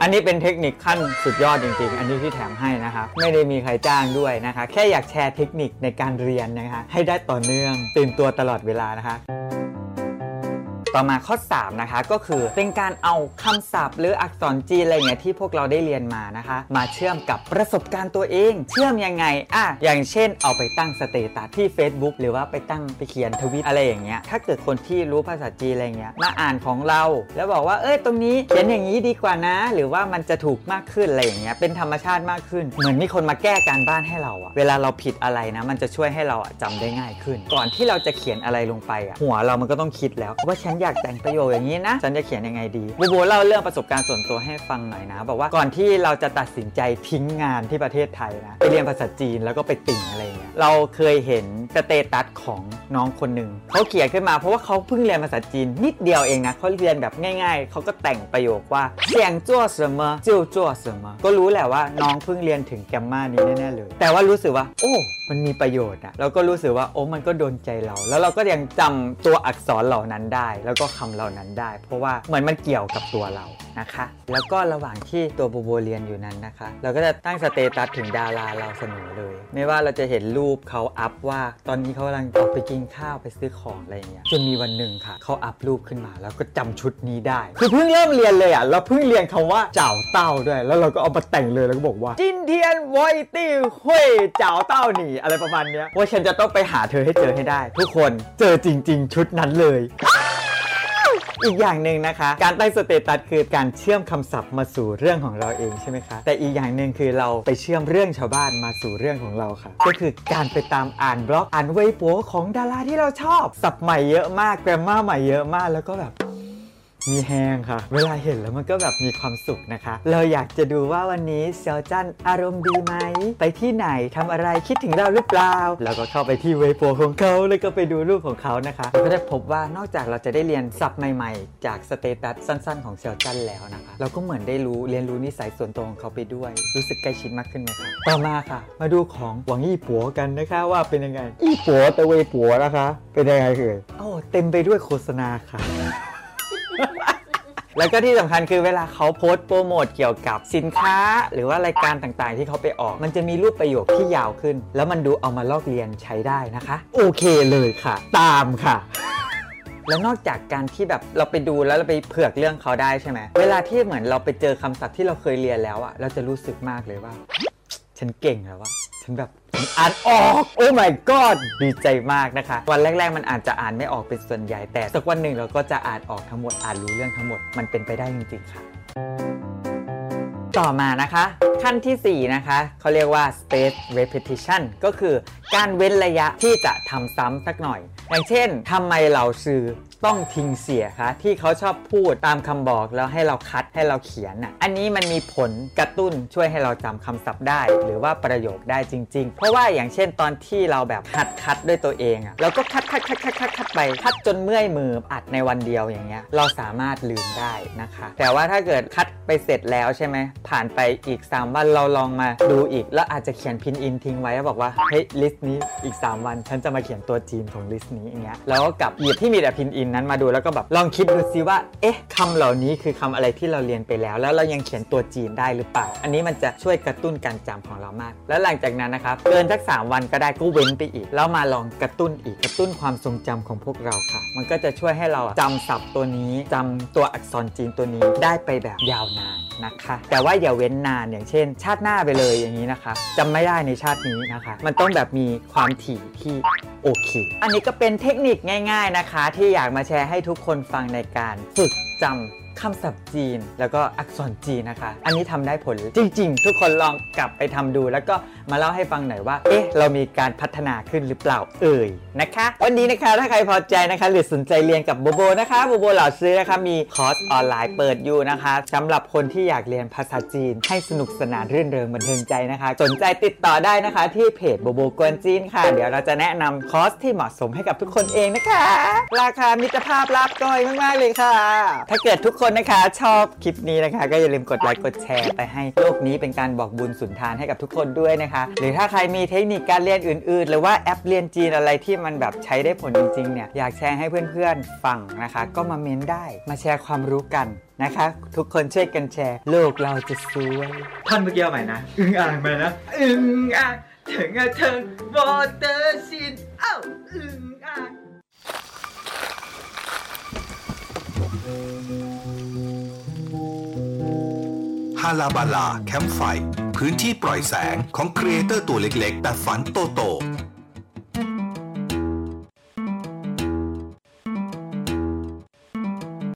อันนี้เป็นเทคนิคขั้นสุดยอดจริงๆ อันนี้ที่แถมให้นะคะไม่ได้มีใครจ้างด้วยนะคะ แค่อยากแชร์เทคนิคในการเรียนนะคะ ให้ได้ต่อเนื่องตื่นตัวตลอดเวลานะคะ ต่อมาข้อ 3 นะคะก็คือเป็นการเอาคำศัพท์ หรืออักษรจีนอะไรเงี้ยที่พวกเราได้เรียนมานะคะ มาเชื่อมกับประสบการณ์ตัวเอง เชื่อมยังไงอะอย่างเช่นเอาไปตั้งสเตตัสที่ Facebook หรือว่าไปตั้งไปเขียนทวิตอะไรอย่างเงี้ยถ้าเกิดคนที่รู้ภาษาจีนอะไรเงี้ยมาอ่านของเรา แล้วบอกว่าเอ้ยตรงนี้เขียนอย่างนี้ดีกว่านะ หรือว่ามันจะถูกมากขึ้นอะไรอย่างเงี้ยเป็นธรรมชาติมากขึ้น เหมือนมีคนมาแก้การบ้านให้เราอะเวลาเราผิดอะไรนะ มันจะช่วยให้เราอะจำได้ง่ายขึ้น ก่อนที่เราจะเขียนอะไรลงไปอะหัวเรามันก็ต้องคิดแล้วว่าฉันอยากแต่งประโยคอย่างนี้นะ ฉันจะเขียนยังไงดีบูบูเล่าเรื่องประสบการณ์ส่วนตัวให้ฟังหน่อยนะ บอกว่าก่อนที่เราจะตัดสินใจทิ้งงานที่ประเทศไทยนะไปเรียนภาษาจีนแล้วก็ไปติ่งอะไรเงี้ยเราเคยเห็น status ของน้องคนหนึ่งเขาเขียนขึ้นมาเพราะว่าเขาเพิ่งเรียนภาษาจีนนิดเดียวเองนะเขาเรียนแบบง่าย ๆเขาก็แต่งประโยคว่า想做什么就做什么ก็รู้แหละว่าน้องเพิ่งเรียนถึง grammar นี้แน่ๆเลย แต่ว่ารู้สึกว่า โอ้มันมีประโยชน์อะเราก็รู้สึกว่าโอ้มันก็โดนใจเรา แล้วเราก็ยังจำตัวอักษรเหล่านั้นได้แล้วก็คำเหล่านั้นได้ เพราะว่าเหมือนมันเกี่ยวกับตัวเรานะคะ แล้วก็ระหว่างที่ตัวโบโบเรียนอยู่นั้นนะคะ เราก็จะตั้ง status ถึงดาราเราเสมอเลย ไม่ว่าเราจะเห็นรูปเขาอัพว่า ตอนนี้เขากำลังออกไปกินข้าวไปซื้อของอะไรอย่างเงี้ยจนมีวันหนึ่งค่ะเขาอัพรูปขึ้นมา แล้วก็จำชุดนี้ได้ คือเพิ่งเริ่มเรียนเลยอะเราเพิ่งเรียนคำว่า找到 ด้วย แล้วเราก็เอามาแต่งเลยแล้วก็บอกว่า今天我一定会找到你อะไรประมาณเนี้ยว่าฉันจะต้องไปหาเธอให้เจอให้ได้ ทุกคนเจอจริง ๆ ชุดนั้นเลย อีกอย่างหนึ่งนะคะ การตั้ง status คือการเชื่อมคำศัพท์มาสู่เรื่องของเราเองใช่ไหมคะแต่อีกอย่างหนึ่งคือเราไปเชื่อมเรื่องชาวบ้านมาสู่เรื่องของเราค่ะ ก็คือการไปตามอ่านบล็อกอ่านเว็บโป๋ของดาราที่เราชอบศัพท์ใหม่เยอะมาก grammar ใหม่เยอะมากแล้วก็แบบ มีแฮงค่ะ เวลาเห็นแล้วมันก็แบบมีความสุขนะคะ เราอยากจะดูว่าวันนี้เซียวจันอารมณ์ดีไหม ไปที่ไหนทำอะไรคิดถึงเราหรือเปล่า แล้วก็เข้าไปที่เว็บโปของเขาแล้วก็ไปดูรูปของเขานะคะเราก็ได้พบว่านอกจากเราจะได้เรียนศัพท์ใหม่ ๆ จาก status สั้น ๆ ของเซียวจันแล้วนะคะ เราก็เหมือนได้รู้เรียนรู้นิสัยส่วนตัวของเขาไปด้วย รู้สึกใกล้ชิดมากขึ้นไหมคะต่อมาค่ะ มาดูของหวังอี้ปัวกันนะคะว่าเป็นยังไงอี้ปัวแต่เวยปัวนะคะ เป็นยังไงเอ่ยโอ้เต็มไปด้วยโฆษณาค่ะ แล้วก็ที่สำคัญคือเวลาเขาโพสต์โปรโมทเกี่ยวกับสินค้า หรือว่ารายการต่างๆ ที่เขาไปออก มันจะมีรูปประโยคที่ยาวขึ้น แล้วมันดูเอามาลอกเรียนใช้ได้นะคะ โอเคเลยค่ะ ตามค่ะแล้วนอกจากการที่แบบเราไปดูแล้วเราไปเผือกเรื่องเขาได้ใช่ไหม เวลาที่เหมือนเราไปเจอคำศัพท์ที่เราเคยเรียนแล้วอะเราจะรู้สึกมากเลยว่า ฉันเก่งแล้วว่าฉันแบบฉัน อ่านออกโอ้ my god ดีใจมากนะคะ วันแรก ๆ มันอาจจะอ่านไม่ออกเป็นส่วนใหญ่ แต่สักวันหนึ่งเราก็จะอ่านออกทั้งหมดอ่านรู้เรื่องทั้งหมดมันเป็นไปได้จริงๆค่ะ ต่อมานะคะ ขั้นทีสี่4 นะคะ เขาเรียกว่า space repetition ก็คือการเว้นระยะที่จะทำซ้ำสักหน่อย อย่างเช่นทำไมเราซื้อ ต้องทิ้งเสียคะที่เขาชอบพูดตามคำบอกแล้วให้เราคัดให้เราเขียนน่ะอันนี้มันมีผลกระตุ้นช่วยให้เราจำคำศัพท์ได้ หรือว่าประโยคได้จริง ๆ เพราะว่าอย่างเช่นตอนที่เราแบบหัดคัดด้วยตัวเองอะเราก็คัดคัดคัดคัดคัดคัดไปคัดจนเมื่อยมืออัดในวันเดียวอย่างเงี้ยเราสามารถลืมได้นะคะ แต่ว่าถ้าเกิดคัดไปเสร็จแล้วใช่ไหมผ่านไปอีก 3 วันเราลองมาดูอีก แล้วอาจจะเขียนพินอินทิ้งไว้แล้วบอกว่าเฮ้ย list นี้อีก 3 วัน ฉันจะมาเขียนตัวจีนของ list นี้อย่างเงี้ยแล้วก็กลับหยิบที่มีแต่พินอินนั้นมาดูแล้วก็แบบลองคิดดูซิว่า เอ๊ะคำเหล่านี้คือคำอะไรที่เราเรียนไปแล้ว แล้วเรายังเขียนตัวจีนได้หรือเปล่า อันนี้มันจะช่วยกระตุ้นการจำของเรามาก แล้วหลังจากนั้นนะครับเกินสัก 3 วันก็ได้ก็เว้นไปอีก แล้วมาลองกระตุ้นอีกกระตุ้นความทรงจำของพวกเราค่ะ มันก็จะช่วยให้เราจำศัพท์ตัวนี้จำตัวอักษรจีนตัวนี้ได้ไปแบบยาวนานนะคะ แต่ว่าอย่าเว้นนานอย่างเช่น ชาติหน้าไปเลยอย่างนี้นะคะจำไม่ได้ในชาตินี้นะคะ มันต้องแบบมีความถี่ที่โอเค อันนี้ก็เป็นเทคนิคง่าย ๆนะคะ ที่อยากมาแชร์ให้ทุกคนฟังในการฝึกจำ คำศัพท์จีน แล้วก็อักษรจีนนะคะ อันนี้ทำได้ผลจริง ๆ ทุกคนลองกลับไปทำดู แล้วก็มาเล่าให้ฟังหน่อยว่า เอ๊ะ เรามีการพัฒนาขึ้นหรือเปล่าเอ่ยนะคะ วันนี้นะคะถ้าใครพอใจนะคะ หรือสนใจเรียนกับโบโบนะคะโบโบ 老师นะคะมีคอร์สออนไลน์เปิดอยู่นะคะสำหรับคนที่อยากเรียนภาษาจีน ให้สนุกสนานรื่นเริงบันเทิงใจนะคะ สนใจติดต่อได้นะคะ ที่เพจโบโบกวนจีนค่ะ เดี๋ยวเราจะแนะนำคอร์สที่เหมาะสมให้กับทุกคนเองนะคะ ราคามิตรภาพลาบก้อยมากๆเลยค่ะ ถ้าเกิดทุกคนคนนะคะ ชอบคลิปนี้นะคะ ก็อย่าลืมกดไลค์กดแชร์ไปให้โลกนี้เป็นการบอกบุญสุนทานให้กับทุกคนด้วยนะคะ หรือถ้าใครมีเทคนิคการเรียนอื่น ๆ หรือว่าแอปเรียนจีนอะไรที่มันแบบใช้ได้ผลจริง ๆ เนี่ย อยากแชร์ให้เพื่อน ๆ ฟังนะคะ ก็มาเม้นได้มาแชร์ความรู้กันนะคะ ทุกคนช่วยกันแชร์ โลกเราจะสวยท่อนเมื่อกี้เอาใหม่นะ อึ้งอ่างไปนะ อึ้งอ่างถึงอะเถิงวอเตอร์ชินเอ้าอึ้งอ่าง ฮาลาบาลาแคมป์ไฟ พื้นที่ปล่อยแสงของครีเอเตอร์ตัวเล็กๆ แต่ฝันโตๆ